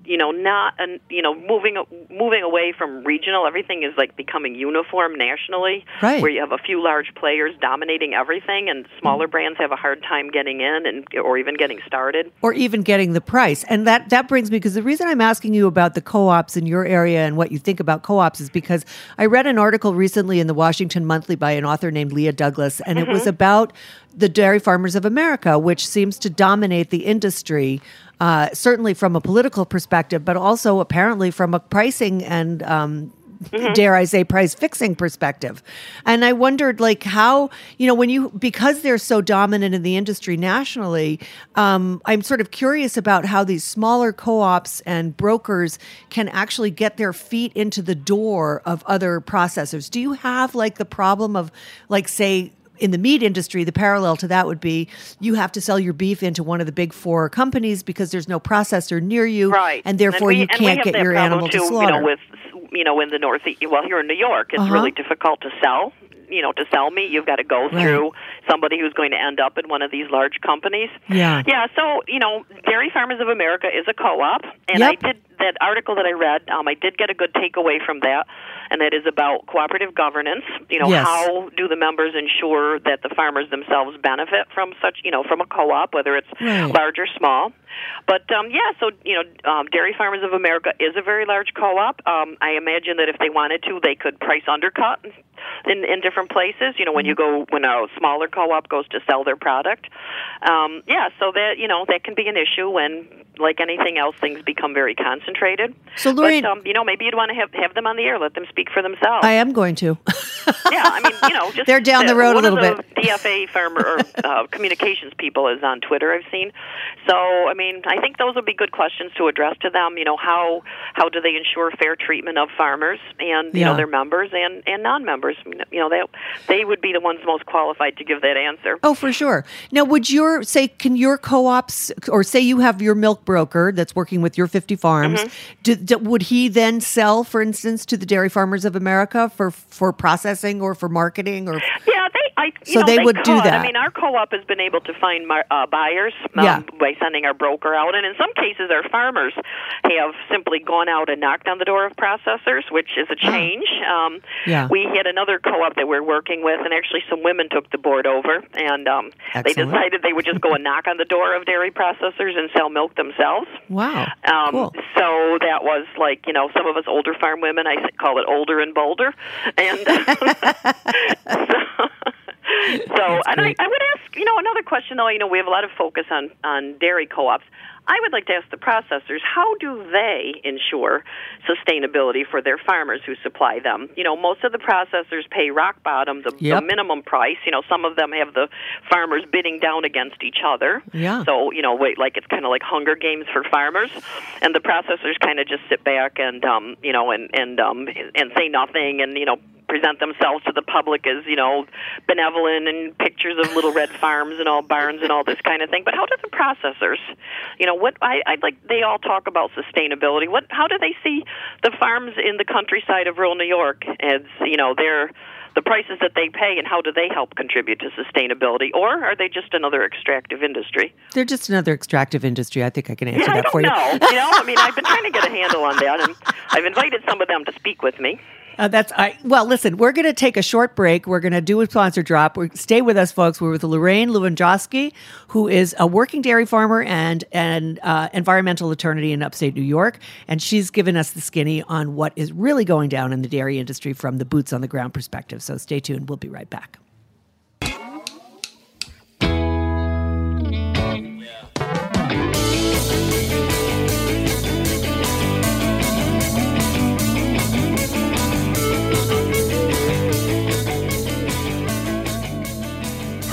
[SPEAKER 5] you know, not and you know, moving moving away from regional. Everything is like becoming uniform nationally,
[SPEAKER 4] Right.
[SPEAKER 5] where you have a few large players dominating everything, and smaller
[SPEAKER 4] Mm-hmm.
[SPEAKER 5] brands have a hard time getting in and or even getting started.
[SPEAKER 4] or even getting the price. And that that brings me because the reason I'm asking you about the co-ops in your area and what you think about co-ops is because I read an article recently in the Washington Monthly by an author named Leah Douglas and it was about the dairy farmers of America, which seems to dominate the industry. Uh, certainly from a political perspective, but also apparently from a pricing and um, dare I say, price fixing perspective. And I wondered, like, how, you know, when you, because they're so dominant in the industry nationally, um, I'm sort of curious about how these smaller co ops and brokers can actually get their feet into the door of other processors. Do you have, like, the problem of, like, say, in the meat industry, the parallel to that would be you have to sell your beef into one of the big four companies because there's no processor near you,
[SPEAKER 5] right?
[SPEAKER 4] And therefore
[SPEAKER 5] we,
[SPEAKER 4] you can't get your animal
[SPEAKER 5] too,
[SPEAKER 4] to slaughter.
[SPEAKER 5] You know, with you know, in the northeast, well, here in New York, it's
[SPEAKER 4] Uh-huh.
[SPEAKER 5] really difficult to sell. You know, to sell me you've got to go
[SPEAKER 4] Right.
[SPEAKER 5] through somebody who's going to end up in one of these large companies.
[SPEAKER 4] Yeah.
[SPEAKER 5] yeah. So you know, Dairy Farmers of America is a co-op, and I did that article that I read. Um, I did get a good takeaway from that, and that is about cooperative governance. You know,
[SPEAKER 4] Yes.
[SPEAKER 5] how do the members ensure that the farmers themselves benefit from such, you know, from a co-op, whether it's
[SPEAKER 4] Right.
[SPEAKER 5] large or small. But um, yeah, so you know, um, Dairy Farmers of America is a very large co-op. Um, I imagine that if they wanted to, they could price undercut in in different places. You know, when you go when a smaller co-op goes to sell their product. Um, yeah, so that you know that can be an issue when, like anything else, things become very concentrated.
[SPEAKER 4] So, Lorraine-
[SPEAKER 5] but, um, you know, maybe you'd want to have have them on the air, let them speak for themselves.
[SPEAKER 4] I am going to. [laughs]
[SPEAKER 5] yeah, I mean, you know, just [laughs]
[SPEAKER 4] They're down the road a little
[SPEAKER 5] of the
[SPEAKER 4] bit.
[SPEAKER 5] DFA farmer or [laughs] uh, communications people is on Twitter. I've seen. So, I mean, I think those would be good questions to address to them. You know, how how do they ensure fair treatment of farmers and you
[SPEAKER 4] Yeah.
[SPEAKER 5] know their members and and non-members? You know, they they would be the ones most qualified to give that answer.
[SPEAKER 4] Oh, for sure. Now, would your say can your co-ops or say you have your milk broker that's working with your 50 farms,
[SPEAKER 5] Mm-hmm.
[SPEAKER 4] do, do- would he then sell, for instance, to the Dairy Farmers of America for for processing or for marketing or
[SPEAKER 5] Yeah, they. I, you
[SPEAKER 4] So
[SPEAKER 5] know,
[SPEAKER 4] they would do that.
[SPEAKER 5] I mean, our co-op has been able to find mar- uh, buyers um,
[SPEAKER 4] Yeah.
[SPEAKER 5] by sending our broker out, and in some cases, our farmers have simply gone out and knocked on the door of processors, which is a change. Um,
[SPEAKER 4] Yeah.
[SPEAKER 5] We had another co-op that we're working with, and actually, some women took the board over, and um, they decided they would just go and knock on the door of dairy processors and sell milk themselves.
[SPEAKER 4] wow,
[SPEAKER 5] Um,
[SPEAKER 4] cool.
[SPEAKER 5] So that was like you know some of us older farm women. I call it older and bolder, and [laughs] [laughs] so, [laughs] so and I. I would ask you know another question though. You know we have a lot of focus on on dairy co-ops. I would like to ask the processors how do they ensure sustainability for their farmers who supply them? You know, most of the processors pay rock bottom, the,
[SPEAKER 4] Yep.
[SPEAKER 5] the minimum price. You know, some of them have the farmers bidding down against each other.
[SPEAKER 4] Yeah.
[SPEAKER 5] So you know, wait, like it's kind of like Hunger Games for farmers, and the processors kind of just sit back and um, you know, and and um, and say nothing, and you know, present themselves to the public as you know, benevolent and pictures of little red farms and all barns and all this kind of thing. But how do the processors, you know, what I I'd like they all talk about sustainability. What how do they see the farms in the countryside of rural New York as you know they're the prices that they pay, and how do they help contribute to sustainability, or are they just another extractive industry?
[SPEAKER 4] They're just another extractive industry. I think I can answer
[SPEAKER 5] Yeah, I don't
[SPEAKER 4] for you.
[SPEAKER 5] know. you know, I mean, I've been trying to get a [laughs] handle on that, and I've invited some of them to speak with me.
[SPEAKER 4] Uh, that's I. Well, listen, we're going to take a short break. We're going to do a sponsor drop. We're, stay with us, folks. We're with Lorraine Lewandrowski, who is a working dairy farmer and and uh, environmental attorney in upstate New York, and she's given us the skinny on what is really going down in the dairy industry from the boots on the ground perspective. So stay tuned. We'll be right back.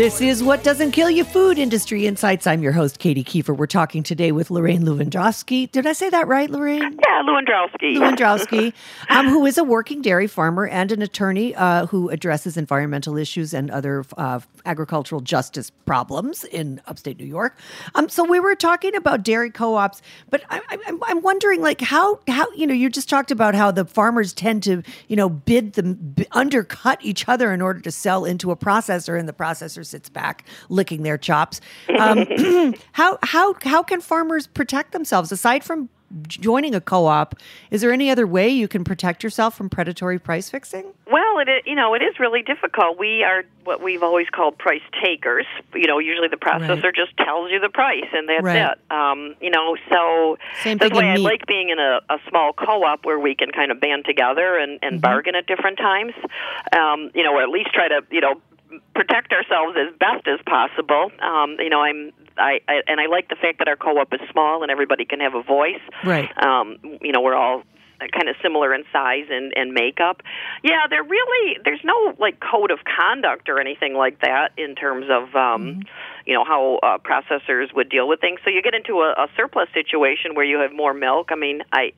[SPEAKER 6] This is
[SPEAKER 4] What Doesn't Kill You Food Industry Insights. I'm your host, Katy Keiffer. We're talking today with Lorraine Lewandrowski. Did I say that right, Lorraine?
[SPEAKER 5] Yeah, Lewandrowski.
[SPEAKER 4] Lewandrowski, [laughs] um, who is a working dairy farmer and an attorney uh, who addresses environmental issues and other uh, agricultural justice problems in upstate New York. Um, so we were talking about dairy co-ops, but I, I, I'm- I'm wondering, like, how how you know you just talked about how the farmers tend to you know bid them b- undercut each other in order to sell into a processor, and the processor sits back licking their chops. Um, [clears throat] how how how can farmers protect themselves aside from joining a co-op is there any other way you can protect yourself from predatory price fixing
[SPEAKER 5] Well, it is, you know it is really difficult. We are what we've always called price takers. You know, usually the processor
[SPEAKER 4] Right.
[SPEAKER 5] just tells you the price, and that's
[SPEAKER 4] Right.
[SPEAKER 5] it. Um, you know, so
[SPEAKER 4] Same
[SPEAKER 5] that's why I
[SPEAKER 4] meat.
[SPEAKER 5] like being in a, a small co-op where we can kind of band together and,
[SPEAKER 4] Mm-hmm.
[SPEAKER 5] bargain at different times. Um, you know, or at least try to you know protect ourselves as best as possible. Um, you know, I'm I, I and I like the fact that our co-op is small and everybody can have a voice.
[SPEAKER 4] Right.
[SPEAKER 5] Um, you know, we're all kind of similar in size and, and makeup. Yeah, there really there's no like code of conduct or anything like that in terms of um, you know how uh, processors would deal with things. So you get into a, a surplus situation where you have more milk. I mean, I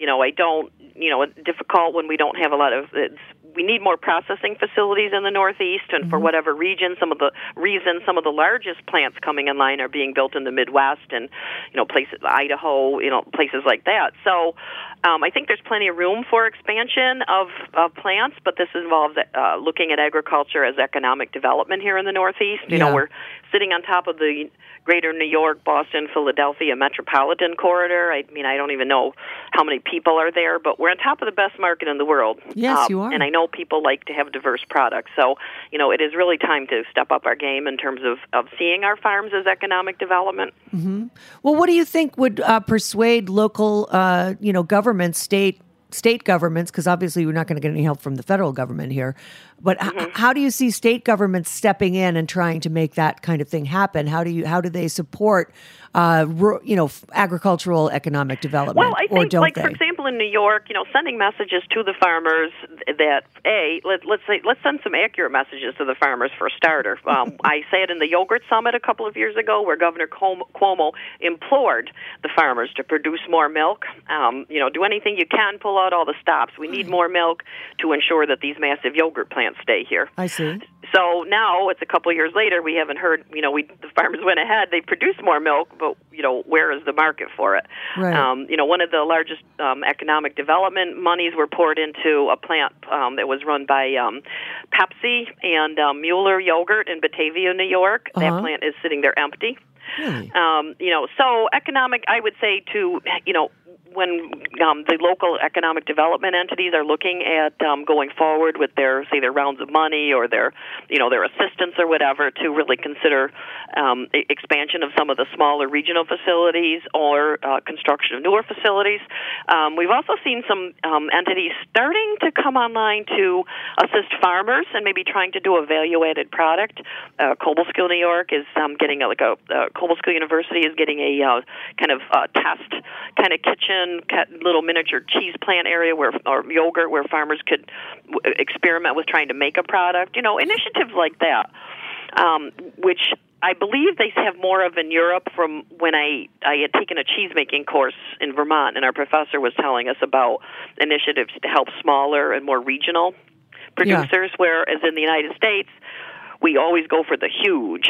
[SPEAKER 5] you know I don't you know it's difficult when we don't have a lot of it's, we need more processing facilities in the Northeast, and for whatever region, some of the reason some of the largest plants coming online are being built in the Midwest and you know places Idaho, you know places like that. So um, I think there's plenty of room for expansion of, of plants, but this involves uh, looking at agriculture as economic development here in the Northeast. You
[SPEAKER 4] Yeah.
[SPEAKER 5] know, we're sitting on top of the greater New York, Boston, Philadelphia metropolitan corridor. I mean, I don't even know how many people are there, but we're on top of the best market in the world.
[SPEAKER 4] Yes,
[SPEAKER 5] Um,
[SPEAKER 4] you are.
[SPEAKER 5] And I know people like to have diverse products. So, you know, it is really time to step up our game in terms of, of seeing our farms as economic development.
[SPEAKER 4] well what do you think would uh, persuade local uh, you know governments state state governments because obviously we're not going to get any help from the federal government here but h-
[SPEAKER 5] Mm-hmm.
[SPEAKER 4] how do you see state governments stepping in and trying to make that kind of thing happen how do you how do they support uh, you know f- agricultural economic development
[SPEAKER 5] Well, I
[SPEAKER 4] or
[SPEAKER 5] think, like
[SPEAKER 4] they
[SPEAKER 5] for example, in New York, you know, sending messages to the farmers that a let, let's say let's send some accurate messages to the farmers for a starter. [laughs] Um, I sat in the yogurt summit a couple of years ago, where Governor Cuomo Cuomo implored the farmers to produce more milk. Um, you know, do anything you can, pull out all the stops. We need more milk to ensure that these massive yogurt plants stay here.
[SPEAKER 4] i see
[SPEAKER 5] So now it's a couple of years later. We haven't heard. You know, we the farmers went ahead. They produced more milk, but you know, where is the market for it?
[SPEAKER 4] Right.
[SPEAKER 5] Um, you know, one of the largest um, economic development monies were poured into a plant um, that was run by um, Pepsi and um, Mueller Yogurt in Batavia, New York.
[SPEAKER 4] Uh-huh.
[SPEAKER 5] That plant is sitting there empty.
[SPEAKER 4] Really?
[SPEAKER 5] Um, you know, so economic, I would say to, you know, when um, the local economic development entities are looking at um, going forward with their say their rounds of money or their you know their assistance or whatever to really consider um, expansion of some of the smaller regional facilities or uh, construction of newer facilities. Um, we've also seen some um, entities starting to come online to assist farmers and maybe trying to do a value-added product. Uh, Cobleskill, New York, is um, getting a, like a uh, Cobleskill University is getting a uh, kind of uh, test kind of kitchen, little miniature cheese plant area where or yogurt where farmers could w- experiment with trying to make a product. You know, initiatives like that, um, which I believe they have more of in Europe from when I I had taken a cheese making course in Vermont and our professor was telling us about initiatives to help smaller and more regional producers whereas in the United States we always go for the huge.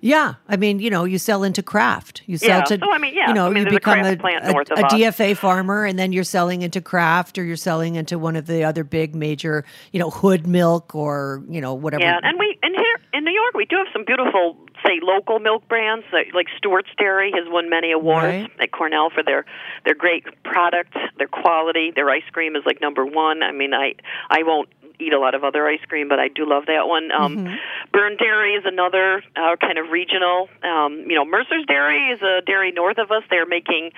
[SPEAKER 4] Yeah, I mean, you know, you sell into Kraft. You sell
[SPEAKER 5] Yeah,
[SPEAKER 4] to,
[SPEAKER 5] so, I mean, yeah,
[SPEAKER 4] you know,
[SPEAKER 5] I mean,
[SPEAKER 4] you
[SPEAKER 5] a
[SPEAKER 4] become a, a-
[SPEAKER 5] of
[SPEAKER 4] a. DFA farmer, and then you're selling into Kraft, or you're selling into one of the other big major, you know, Hood Milk, or you know, whatever.
[SPEAKER 5] Yeah, and we and here in New York we do have some beautiful, say, local milk brands like, like Stewart's Dairy has won many awards
[SPEAKER 4] Right.
[SPEAKER 5] at Cornell for their their great product, their quality. Their ice cream is like number one. I mean, I I won't eat a lot of other ice cream, but I do love that one. Um,
[SPEAKER 4] Mm-hmm.
[SPEAKER 5] Byrne Dairy is another uh, kind of regional. Um, you know, Mercer's Dairy is a dairy north of us. They're making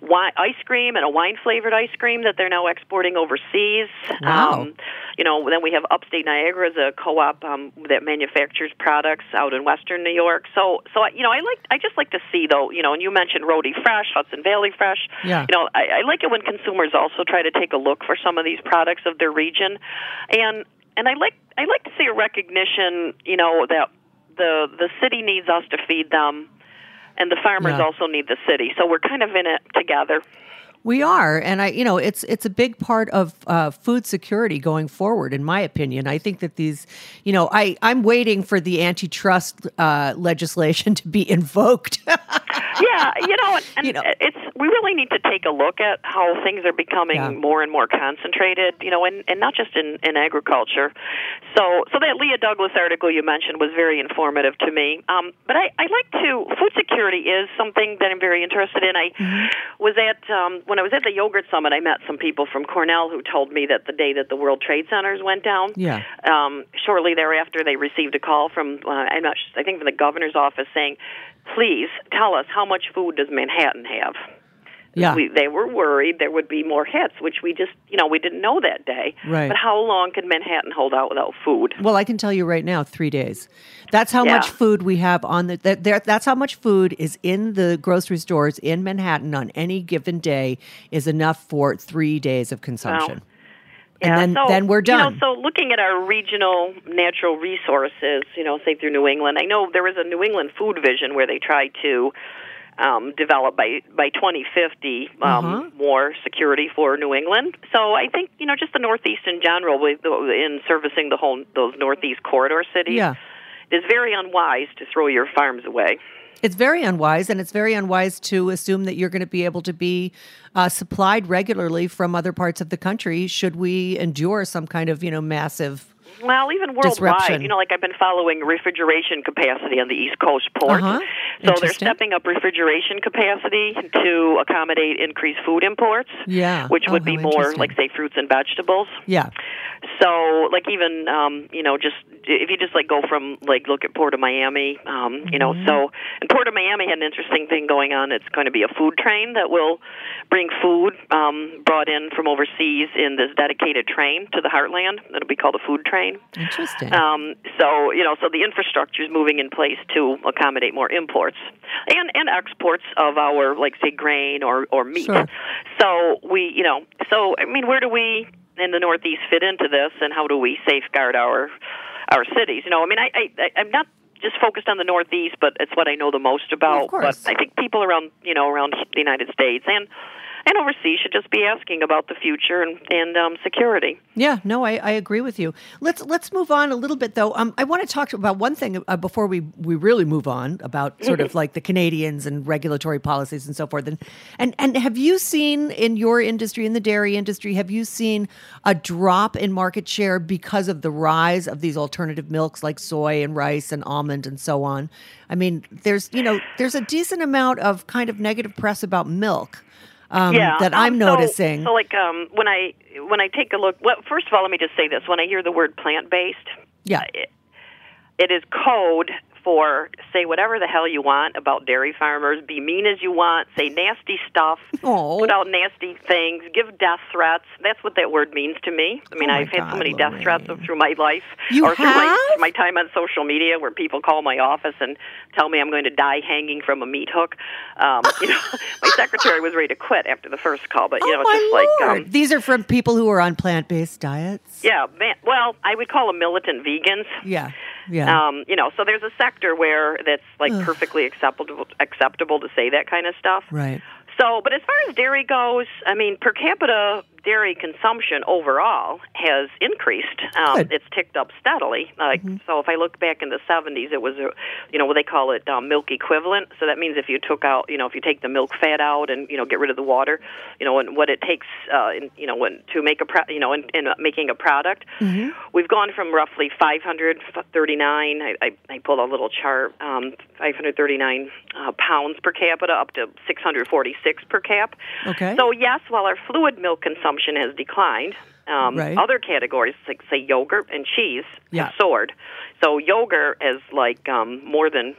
[SPEAKER 5] wine, ice cream and a wine flavored ice cream that they're now exporting overseas.
[SPEAKER 4] Wow.
[SPEAKER 5] Um, you know, then we have Upstate Niagara as a co-op um, that manufactures products out in Western New York. So, so I- you know, I like, I just like to see though, you know, and you mentioned Rhody Fresh, Hudson Valley Fresh.
[SPEAKER 4] Yeah.
[SPEAKER 5] You know, I, I like it when consumers also try to take a look for some of these products of their region, and and and I like, I like to see a recognition, you know, that the the city needs us to feed them. And the farmers
[SPEAKER 4] Yeah.
[SPEAKER 5] also need the city, so we're kind of in it together.
[SPEAKER 4] We are, and I, you know, it's it's a big part of uh, food security going forward. In my opinion, I think that these, you know, I I'm waiting for the antitrust uh, legislation [laughs] to be invoked.
[SPEAKER 5] yeah, you know, and, and
[SPEAKER 4] You know.
[SPEAKER 5] it's we really need to take a look at how things are becoming
[SPEAKER 4] Yeah.
[SPEAKER 5] more and more concentrated, you know, and, and not just in, in agriculture. So, so that Leah Douglas article you mentioned was very informative to me. Um, but I, I like to food security is something that I'm very interested in. I
[SPEAKER 4] Mm-hmm.
[SPEAKER 5] was at um, when I was at the yogurt summit. I met some people from Cornell who told me that the day that the World Trade Centers went down,
[SPEAKER 4] Yeah.
[SPEAKER 5] um, shortly thereafter, they received a call from uh, I'm not, I think from the governor's office saying, "Please tell us how much food does Manhattan have."
[SPEAKER 4] Yeah,
[SPEAKER 5] We, they were worried there would be more hits, which we just, you know, we didn't know that day.
[SPEAKER 4] Right.
[SPEAKER 5] But how long could Manhattan hold out without food?
[SPEAKER 4] Well, I can tell you right now, three days. That's how
[SPEAKER 5] Yeah.
[SPEAKER 4] much food we have on the. That, there, that's how much food is in the grocery stores in Manhattan on any given day is enough for three days of consumption. And then,
[SPEAKER 5] so,
[SPEAKER 4] then we're
[SPEAKER 5] You
[SPEAKER 4] done.
[SPEAKER 5] know, so looking at our regional natural resources, you know, say through New England, I know there was a New England food vision where they tried to um, develop by by 2050 um,
[SPEAKER 4] Uh-huh.
[SPEAKER 5] more security for New England. So I think you know just the Northeast in general, with in servicing the whole those Northeast corridor cities,
[SPEAKER 4] Yeah.
[SPEAKER 5] it is very unwise to throw your farms away.
[SPEAKER 4] It's very unwise, and it's very unwise to assume that you're going to be able to be uh, supplied regularly from other parts of the country. Should we endure some kind of you know massive?
[SPEAKER 5] Well, even worldwide, you know, like I've been following refrigeration capacity on the East Coast ports.
[SPEAKER 4] Uh-huh.
[SPEAKER 5] So they're stepping up refrigeration capacity to accommodate increased food imports.
[SPEAKER 4] Yeah.
[SPEAKER 5] Which
[SPEAKER 4] Oh,
[SPEAKER 5] would be more like say fruits and vegetables.
[SPEAKER 4] Yeah,
[SPEAKER 5] So, like even um, you know, just if you just like go from like look at Port of Miami, um, you know,
[SPEAKER 4] Mm-hmm.
[SPEAKER 5] so and Port of Miami had an interesting thing going on. It's going to be a food train that will bring food um, brought in from overseas in this dedicated train to the heartland. It'll be called a food train.
[SPEAKER 4] interesting.
[SPEAKER 5] Um, so you know, so the infrastructure is moving in place to accommodate more imports and and exports of our like say grain or or meat.
[SPEAKER 4] Sure.
[SPEAKER 5] So we you know so I mean where do we in the Northeast fit into this and how do we safeguard our our cities? You know, I mean I, I I'm not just focused on the Northeast, but it's what I know the most about.
[SPEAKER 4] course.
[SPEAKER 5] But I think people around you know around the United States and and overseas should just be asking about the future and and um, security.
[SPEAKER 4] Yeah, no, I, I agree with you. Let's let's move on a little bit though. Um, I want to talk about one thing uh, before we we really move on about sort of like the Canadians and regulatory policies and so forth. And and and have you seen in your industry, in the dairy industry, have you seen a drop in market share because of the rise of these alternative milks like soy and rice and almond and so on? I mean, there's you know there's a decent amount of kind of negative press about milk. Um,
[SPEAKER 5] yeah,
[SPEAKER 4] that
[SPEAKER 5] um,
[SPEAKER 4] I'm
[SPEAKER 5] so-
[SPEAKER 4] noticing.
[SPEAKER 5] So, like um, when I when I take a look, well, first of all, let me just say this: when I hear the word plant based,
[SPEAKER 4] yeah.
[SPEAKER 5] it, it is code for say whatever the hell you want about dairy farmers, be mean as you want, say nasty stuff, [laughs]
[SPEAKER 4] Oh.
[SPEAKER 5] put out nasty things, give death threats. That's what that word means to me. I mean,
[SPEAKER 4] Oh,
[SPEAKER 5] I've had so
[SPEAKER 4] God,
[SPEAKER 5] many death threats through my life,
[SPEAKER 4] You
[SPEAKER 5] or through my,
[SPEAKER 4] have?
[SPEAKER 5] my time on social media, where people call my office and tell me I'm going to die hanging from a meat hook. Um, you know, [laughs] my secretary was ready to quit after the first call, but you
[SPEAKER 4] oh
[SPEAKER 5] know, it's just like um,
[SPEAKER 4] These are from people who are on plant-based diets.
[SPEAKER 5] yeah, man, well, I would call them militant vegans.
[SPEAKER 4] Yeah, yeah.
[SPEAKER 5] Um, you know, so there's a sector where that's like perfectly acceptable acceptable to say that kind of stuff.
[SPEAKER 4] right.
[SPEAKER 5] So, but as far as dairy goes, I mean, per capita dairy consumption overall has increased. Um, it's ticked up steadily. Like, so if I look back in the 70s, it was, a, you know, what they call it um, milk equivalent. So that means if you took out, you know, if you take the milk fat out and you know get rid of the water, you know, and what it takes, uh, in, you know, when, to make a, pro- you know, in, in making a product, we've gone from roughly 539. I, I, I pulled a little chart, um, 539 uh, pounds per capita up to 646 per cap.
[SPEAKER 4] Okay.
[SPEAKER 5] So yes, while our fluid milk consumption has declined, um,
[SPEAKER 4] Right.
[SPEAKER 5] other categories like say yogurt and cheese
[SPEAKER 4] Yeah.
[SPEAKER 5] have soared. So yogurt is like um, more than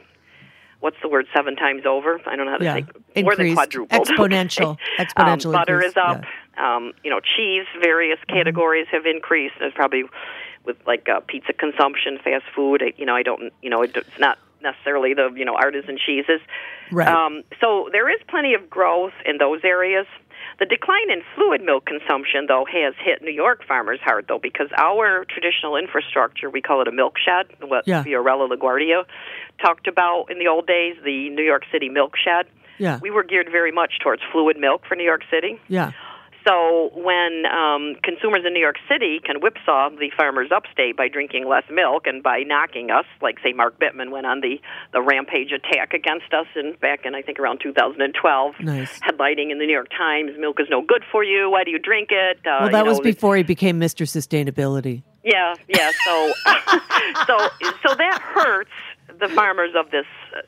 [SPEAKER 5] what's the word seven times over? I don't know how to
[SPEAKER 4] Yeah.
[SPEAKER 5] say more than
[SPEAKER 4] Increased.
[SPEAKER 5] quadrupled. [laughs]
[SPEAKER 4] Exponential.
[SPEAKER 5] Um,
[SPEAKER 4] Exponential
[SPEAKER 5] butter
[SPEAKER 4] increase.
[SPEAKER 5] is up. Um, you know, cheese, various
[SPEAKER 4] Mm-hmm.
[SPEAKER 5] categories have increased. There's probably with like uh, pizza consumption, fast food. You know, I don't. You know, it's not necessarily the you know artisan cheeses.
[SPEAKER 4] Right.
[SPEAKER 5] Um, so there is plenty of growth in those areas. The decline in fluid milk consumption, though, has hit New York farmers hard, though, because our traditional infrastructure, we call it a milk shed, what
[SPEAKER 4] Yeah.
[SPEAKER 5] Fiorello LaGuardia talked about in the old days, the New York City milk shed.
[SPEAKER 4] Yeah.
[SPEAKER 5] We were geared very much towards fluid milk for New York City.
[SPEAKER 4] Yeah.
[SPEAKER 5] So when um, consumers in New York City can whipsaw the farmers upstate by drinking less milk and by knocking us, like say Mark Bittman went on the, the rampage attack against us in back in I think around 2012,
[SPEAKER 4] Nice.
[SPEAKER 5] headlining in the New York Times, "Milk is no good for you. Why do you drink it?" Uh,
[SPEAKER 4] Well,
[SPEAKER 5] you
[SPEAKER 4] that was before he became Mr. Sustainability.
[SPEAKER 5] yeah, yeah. So, [laughs] so, so that hurts the farmers of this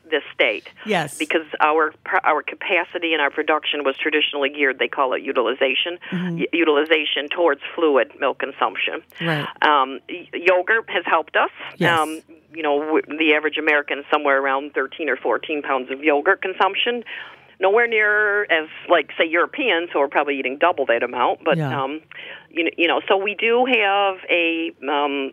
[SPEAKER 5] this state.
[SPEAKER 4] Yes.
[SPEAKER 5] because our our capacity and our production was traditionally geared. They call it utilization,
[SPEAKER 4] Mm-hmm.
[SPEAKER 5] y- utilization towards fluid milk consumption.
[SPEAKER 4] Right.
[SPEAKER 5] Um, y- yogurt has helped us.
[SPEAKER 4] Yes.
[SPEAKER 5] Um, you know, w- the average American is somewhere around 13 or 14 pounds of yogurt consumption. Nowhere near as like say Europeans who are probably eating double that amount, but
[SPEAKER 4] Yeah.
[SPEAKER 5] um, you know, you know, so we do have a um,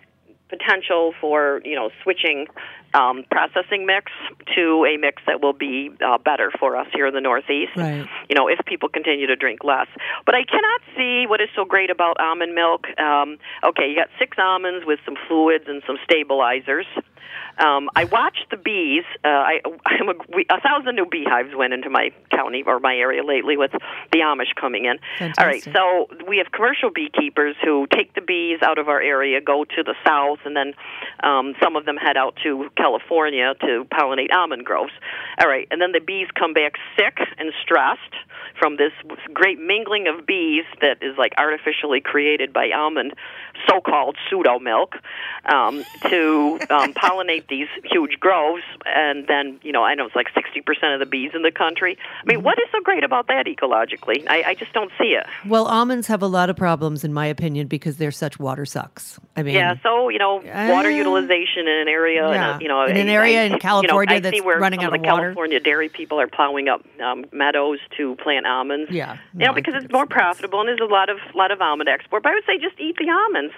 [SPEAKER 5] potential for you know switching um, processing mix to a mix that will be uh, better for us here in the Northeast.
[SPEAKER 4] Right.
[SPEAKER 5] You know, if people continue to drink less. But I cannot see what is so great about almond milk. Um, okay, you got six almonds with some fluids and some stabilizers. Um, I watched the bees. Uh, I, I'm a, we, a thousand new beehives went into my county or my area lately with the Amish coming in. All right, so we have commercial beekeepers who take the bees out of our area, go to the south, and then um, some of them head out to California to pollinate almond groves. All right, and then the bees come back sick and stressed from this great mingling of bees that is like artificially created by almond so-called pseudo milk um, to um, [laughs] pollinate these huge groves, and then you know I know it's like sixty percent of the bees in the country. I mean, what is so great about that ecologically? I, I just don't see it.
[SPEAKER 4] Well, almonds have a lot of problems, in my opinion, because they're such water sucks. I mean,
[SPEAKER 5] Yeah, so you know, water
[SPEAKER 4] Uh,
[SPEAKER 5] utilization in an area, in a, you know,
[SPEAKER 4] In an area
[SPEAKER 5] I-
[SPEAKER 4] in
[SPEAKER 5] you know,
[SPEAKER 4] California
[SPEAKER 5] I see
[SPEAKER 4] that's
[SPEAKER 5] where
[SPEAKER 4] running out
[SPEAKER 5] of
[SPEAKER 4] water.
[SPEAKER 5] California dairy people are plowing up um, meadows to plant almonds.
[SPEAKER 4] Yeah.
[SPEAKER 5] you
[SPEAKER 4] No,
[SPEAKER 5] know, because
[SPEAKER 4] think
[SPEAKER 5] it's more
[SPEAKER 4] it's
[SPEAKER 5] profitable and there's a lot of lot of almond export. But I would say just eat the almonds.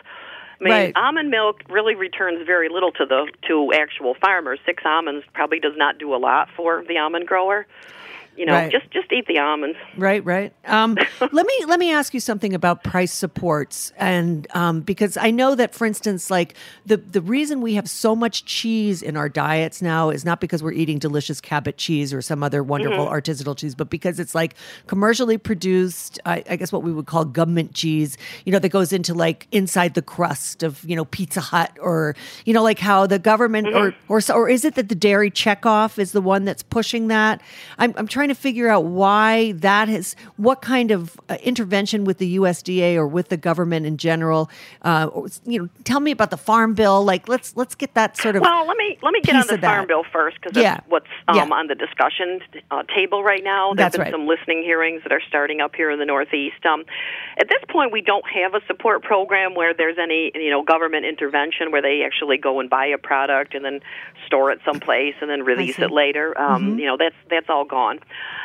[SPEAKER 5] I mean,
[SPEAKER 4] Right.
[SPEAKER 5] almond milk really returns very little to the to actual farmers. Six almonds probably does not do a lot for the almond grower. You know,
[SPEAKER 4] Right.
[SPEAKER 5] just just eat the almonds.
[SPEAKER 4] Right, right. Um, [laughs] let me let me ask you something about price supports, and um, because I know that, for instance, like the the reason we have so much cheese in our diets now is not because we're eating delicious Cabot cheese or some other wonderful artisanal cheese, but because it's like commercially produced. I, I guess what we would call government cheese. You know, that goes into like inside the crust of you know Pizza Hut, or you know, like how the government or or or is it that the dairy checkoff is the one that's pushing that? I'm I'm trying trying to figure out why that has, what kind of uh, intervention with the USDA or with the government in general. Uh, or, you know, tell me about the farm bill. Like, let's let's get that sort of.
[SPEAKER 5] Well, let me let me get on the farm bill first because that's
[SPEAKER 4] Yeah.
[SPEAKER 5] what's um,
[SPEAKER 4] Yeah.
[SPEAKER 5] on the discussion uh, table right now. There's
[SPEAKER 4] That's
[SPEAKER 5] been
[SPEAKER 4] right.
[SPEAKER 5] some listening hearings that are starting up here in the Northeast. Um, at this point, we don't have a support program where there's any you know government intervention where they actually go and buy a product and then store it someplace and then release it later. Um, You know that's that's all gone.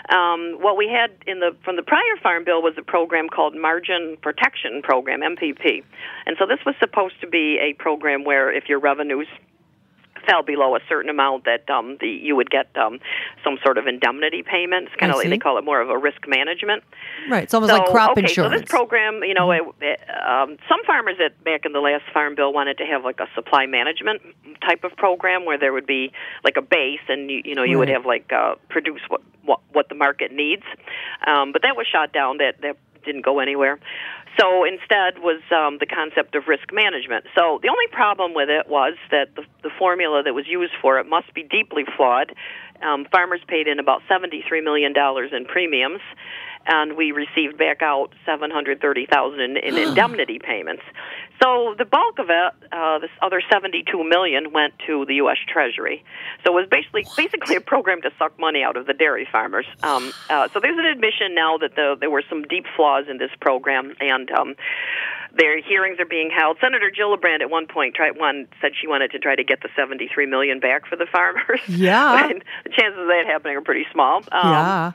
[SPEAKER 5] Um, what we had in the from the prior farm bill was a program called Margin Protection Program (MPP), and so this was supposed to be a program where if your revenues fell below a certain amount that um, the, you would get um, some sort of indemnity payment. It's kind of like they call it more of a risk management.
[SPEAKER 4] right. It's almost
[SPEAKER 5] So,
[SPEAKER 4] like crop
[SPEAKER 5] okay,
[SPEAKER 4] insurance.
[SPEAKER 5] So this program, you know, it, it, um, some farmers that back in the last farm bill wanted to have like a supply management type of program where there would be like a base, and you, you know you would have like uh, produce what, what what the market needs. Um, but that was shot down. That that didn't go anywhere. So instead was um, the concept of risk management. So the only problem with it was that the, the formula that was used for it must be deeply flawed. Um, farmers paid in about $73 million in premiums, and we received back out 730000 in indemnity payments. So the bulk of it, uh, this other 72 million, went to the U.S. Treasury. So it was basically basically a program to suck money out of the dairy farmers. Um, uh, so there's an admission now that the, there were some deep flaws in this program, and um, their hearings are being held. Senator Gillibrand at one point tried one said she wanted to try to get the 73 million back for the farmers.
[SPEAKER 4] Yeah. [laughs]
[SPEAKER 5] The chances of that happening are pretty small. Um,
[SPEAKER 4] yeah.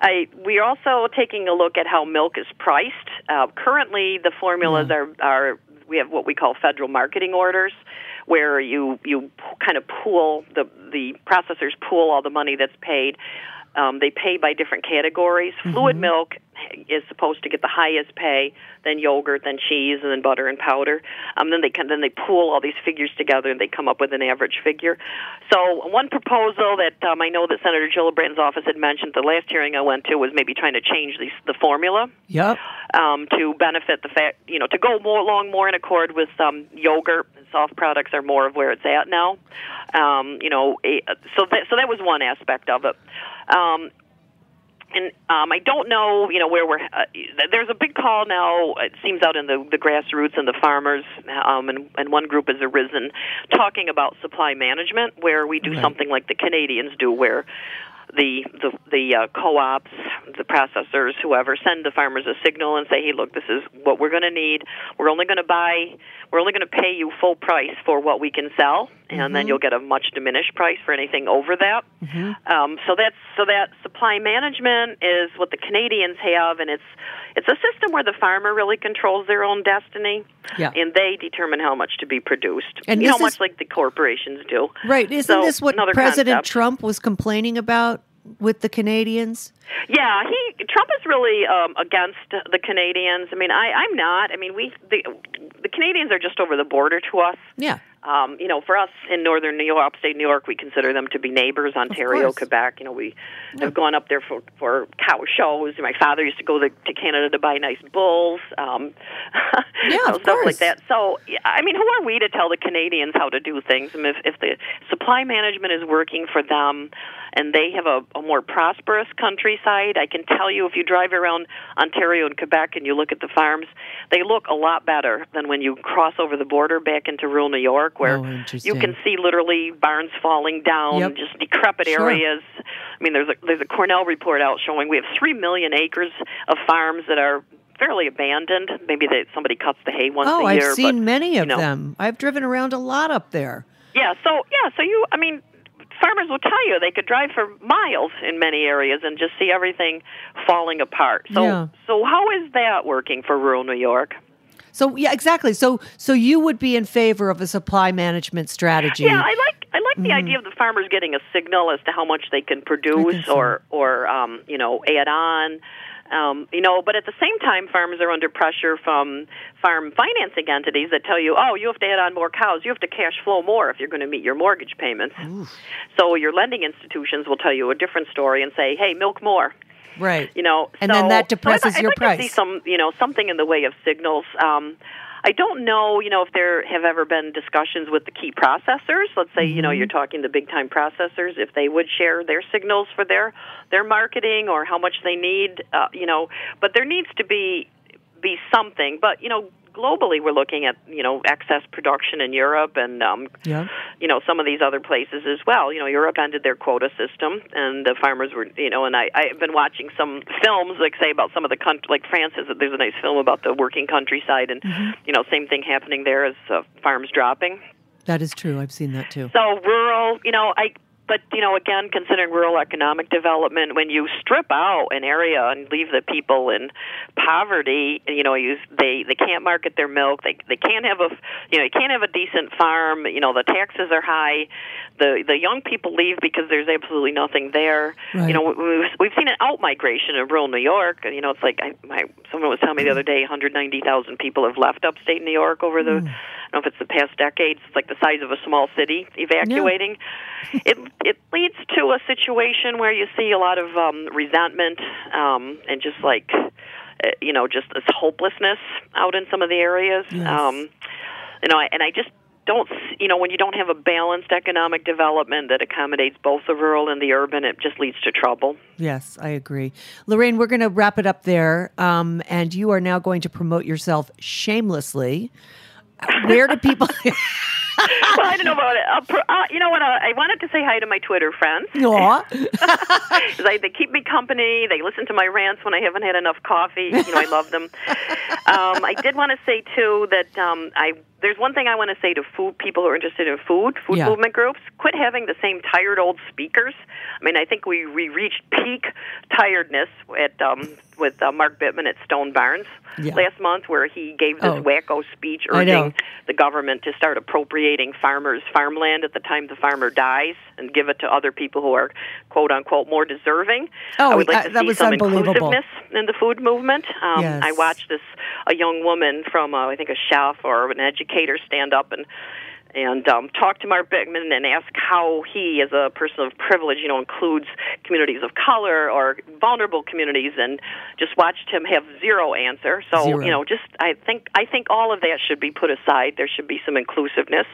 [SPEAKER 5] I, we are also taking a look at how milk is priced. Uh, currently, the formulas are, are we have what we call federal marketing orders, where you you kind of pool the the processors pool all the money that's paid. Um, they pay by different categories. Fluid milk is supposed to get the highest pay, then yogurt, then cheese, and then butter and powder. Um, then they can, then they pool all these figures together and they come up with an average figure. So one proposal that um, I know that Senator Gillibrand's office had mentioned the last hearing I went to was maybe trying to change these, the formula
[SPEAKER 4] Yep.
[SPEAKER 5] um, to benefit the fact, you know, to go more along more in accord with um, yogurt. And soft products are more of where it's at now. Um, you know, eh, so that, so that was one aspect of it. Um, and um, I don't know, you know, where we're. Uh, there's a big call now. It seems out in the the grassroots and the farmers, um, and and one group has arisen talking about supply management, where we do something like the Canadians do, where the the the uh, co-ops, the processors, whoever send the farmers a signal and say, "Hey, look, this is what we're going to need. We're only going to buy. We're only going to pay you full price for what we can sell, and then you'll get a much diminished price for anything over that." Um, so that's so that supply management is what the Canadians have, and it's it's a system where the farmer really controls their own destiny,
[SPEAKER 4] Yeah.
[SPEAKER 5] and they determine how much to be produced.
[SPEAKER 4] And
[SPEAKER 5] you know,
[SPEAKER 4] this
[SPEAKER 5] much like the corporations do.
[SPEAKER 4] Right. Isn't
[SPEAKER 5] So,
[SPEAKER 4] this what President
[SPEAKER 5] concept.
[SPEAKER 4] Trump was complaining about with the Canadians?
[SPEAKER 5] Yeah, he Trump is really um, against the Canadians. I mean, I, I'm not. I mean, we the the Canadians are just over the border to us.
[SPEAKER 4] Yeah.
[SPEAKER 5] Um, you know, for us in northern New York, upstate New York, we consider them to be neighbors. Ontario. Quebec. You know, we have gone up there for for cow shows. My father used to go to, to Canada to buy nice bulls. Um, [laughs]
[SPEAKER 4] Yeah,
[SPEAKER 5] you know, stuff like that. So, I mean, who are we to tell the Canadians how to do things? I mean, if, if the supply management is working for them and they have a, a more prosperous countryside, I can tell you if you drive around Ontario and Quebec and you look at the farms, they look a lot better than when you cross over the border back into rural New York, oh, where
[SPEAKER 4] Oh,
[SPEAKER 5] you can see literally barns falling down,
[SPEAKER 4] Yep.
[SPEAKER 5] just decrepit
[SPEAKER 4] Sure.
[SPEAKER 5] areas. I mean, there's a there's a Cornell report out showing we have three million acres of farms that are fairly abandoned. Maybe that somebody cuts the hay once a year.
[SPEAKER 4] Oh, I've seen
[SPEAKER 5] but,
[SPEAKER 4] many
[SPEAKER 5] you
[SPEAKER 4] of
[SPEAKER 5] know,
[SPEAKER 4] them. I've driven around a lot up there.
[SPEAKER 5] Yeah, so yeah, so you, I mean, farmers will tell you they could drive for miles in many areas and just see everything falling apart. So,
[SPEAKER 4] Yeah.
[SPEAKER 5] so how is that working for rural New York?
[SPEAKER 4] So yeah, exactly. So so you would be in favor of a supply management strategy.
[SPEAKER 5] Yeah, I like I like
[SPEAKER 4] Mm-hmm.
[SPEAKER 5] the idea of the farmers getting a signal as to how much they can produce or or um, you know add on. Um, you know, but at the same time, farmers are under pressure from farm financing entities that tell you, oh, you have to add on more cows. You have to cash flow more if you're going to meet your mortgage payments. So your lending institutions will tell you a different story and say, hey, milk more.
[SPEAKER 4] right.
[SPEAKER 5] You know,
[SPEAKER 4] And
[SPEAKER 5] so,
[SPEAKER 4] then that
[SPEAKER 5] so I'd
[SPEAKER 4] depresses
[SPEAKER 5] I'd
[SPEAKER 4] your
[SPEAKER 5] like
[SPEAKER 4] price.
[SPEAKER 5] To see some, you know, something in the way of signals. Um, I don't know, you know, if there have ever been discussions with the key processors. Let's say, you know, you're talking the big time processors, if they would share their signals for their their marketing or how much they need, uh, you know. But there needs to be be something. But you know, globally, we're looking at you know excess production in Europe and um,
[SPEAKER 4] Yeah.
[SPEAKER 5] you know some of these other places as well. You know, Europe ended their quota system, and the farmers were, you know, and I I've been watching some films like say about some of the country, like France is. There's a nice film about the working countryside, and you know, same thing happening there as uh, farms dropping.
[SPEAKER 4] That is true. I've seen that too.
[SPEAKER 5] So rural, you know, I. But you know, again, considering rural economic development, when you strip out an area and leave the people in poverty, you know, you they they can't market their milk, they they can't have a you know, you can't have a decent farm. You know, the taxes are high. The the young people leave because there's absolutely nothing there.
[SPEAKER 4] Right.
[SPEAKER 5] You know, we've we've seen an out migration in rural New York. and You know, it's like I, my someone was telling me the mm. other day, 190,000 people have left upstate New York over the. Don't know if it's the past decades. It's like the size of a small city evacuating. it it leads to a situation where you see a lot of um, resentment um, and just like uh, you know just this hopelessness out in some of the areas.
[SPEAKER 4] Yes.
[SPEAKER 5] Um, you know, and I just don't you know when you don't have a balanced economic development that accommodates both the rural and the urban, it just leads to trouble.
[SPEAKER 4] Yes, I agree. Lorraine, we're going to wrap it up there. Um, and you are now going to promote yourself shamelessly. Where do people? [laughs]
[SPEAKER 5] well, I don't know about it. Per- uh, you know what? Uh, I wanted to say hi to my Twitter friends.
[SPEAKER 4] Aw. [laughs] [laughs]
[SPEAKER 5] they, they keep me company. They listen to my rants when I haven't had enough coffee. You know, I love them. Um, I did want to say too that um, I there's one thing I want to say to food people who are interested in food, food
[SPEAKER 4] Yeah.
[SPEAKER 5] movement groups. Quit having the same tired old speakers. I mean, I think we we reached peak tiredness at um, with uh, Mark Bittman at Stone Barns
[SPEAKER 4] Yeah.
[SPEAKER 5] last month, where he gave this
[SPEAKER 4] Oh.
[SPEAKER 5] wacko speech urging the government to start appropriating farmers' farmland at the time the farmer dies and give it to other people who are quote unquote more deserving.
[SPEAKER 4] Oh,
[SPEAKER 5] I would like
[SPEAKER 4] uh,
[SPEAKER 5] to
[SPEAKER 4] that
[SPEAKER 5] see
[SPEAKER 4] was
[SPEAKER 5] some inclusiveness in the food movement. Um,
[SPEAKER 4] Yes.
[SPEAKER 5] I watched this a young woman from uh, I think a chef or an educator stand up and and um, talk to Mark Bittman and ask how he, as a person of privilege, you know, includes communities of color or vulnerable communities, and just watched him have zero answer. So
[SPEAKER 4] Zero.
[SPEAKER 5] you know, just I think I think all of that should be put aside. There should be some inclusiveness.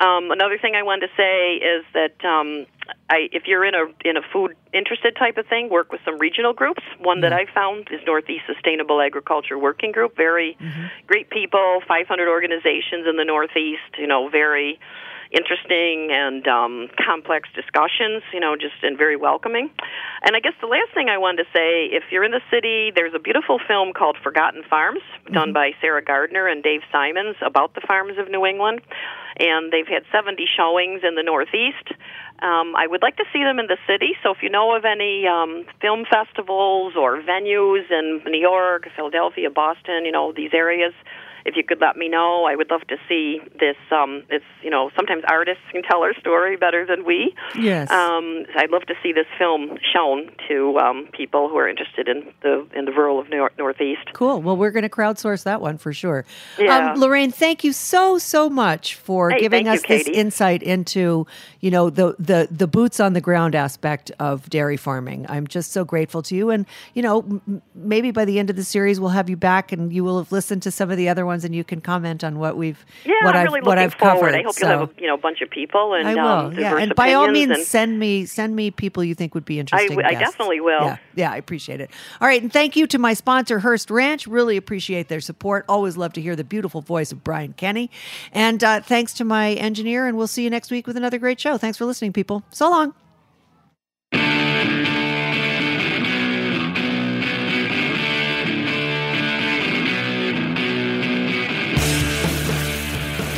[SPEAKER 5] Um, another thing I wanted to say is that um, I, if you're in a in a food interested type of thing, work with some regional groups. One that I found is Northeast Sustainable Agriculture Working Group. Very great people, 500 organizations in the Northeast. You know, very interesting and um, complex discussions. You know, just and very welcoming. And I guess the last thing I wanted to say, if you're in the city, there's a beautiful film called Forgotten Farms, done by Sarah Gardner and Dave Simons about the farms of New England. And they've had 70 showings in the Northeast. Um, I would like to see them in the city. So if you know of any um, film festivals or venues in New York, Philadelphia, Boston, you know these areas, if you could let me know, I would love to see this. Um, it's you know sometimes artists can tell our story better than we.
[SPEAKER 4] Yes.
[SPEAKER 5] Um, I'd love to see this film shown to um, people who are interested in the in the rural of New York, Northeast.
[SPEAKER 4] Cool. Well, we're going to crowdsource that one for sure.
[SPEAKER 5] Yeah.
[SPEAKER 4] Um, Lorraine, thank you so so much for
[SPEAKER 5] Hey,
[SPEAKER 4] giving us
[SPEAKER 5] you,
[SPEAKER 4] this insight into you know the the the boots on the ground aspect of dairy farming. I'm just so grateful to you, and you know m- maybe by the end of the series we'll have you back, and you will have listened to some of the other ones, and you can comment on what we've
[SPEAKER 5] Yeah,
[SPEAKER 4] what
[SPEAKER 5] I'm
[SPEAKER 4] I've
[SPEAKER 5] really
[SPEAKER 4] what I've
[SPEAKER 5] forward.
[SPEAKER 4] covered.
[SPEAKER 5] I hope
[SPEAKER 4] so.
[SPEAKER 5] you'll have a you know a bunch of people and
[SPEAKER 4] I will,
[SPEAKER 5] um,
[SPEAKER 4] yeah, and by all means, send me send me people you think would be interesting.
[SPEAKER 5] I definitely will.
[SPEAKER 4] Yeah, yeah, I appreciate it. All right, and thank you to my sponsor, Hearst Ranch. Really appreciate their support. Always love to hear the beautiful voice of Brian Kenny. And uh, thanks to my engineer, and we'll see you next week with another great show. Thanks for listening, people. So long.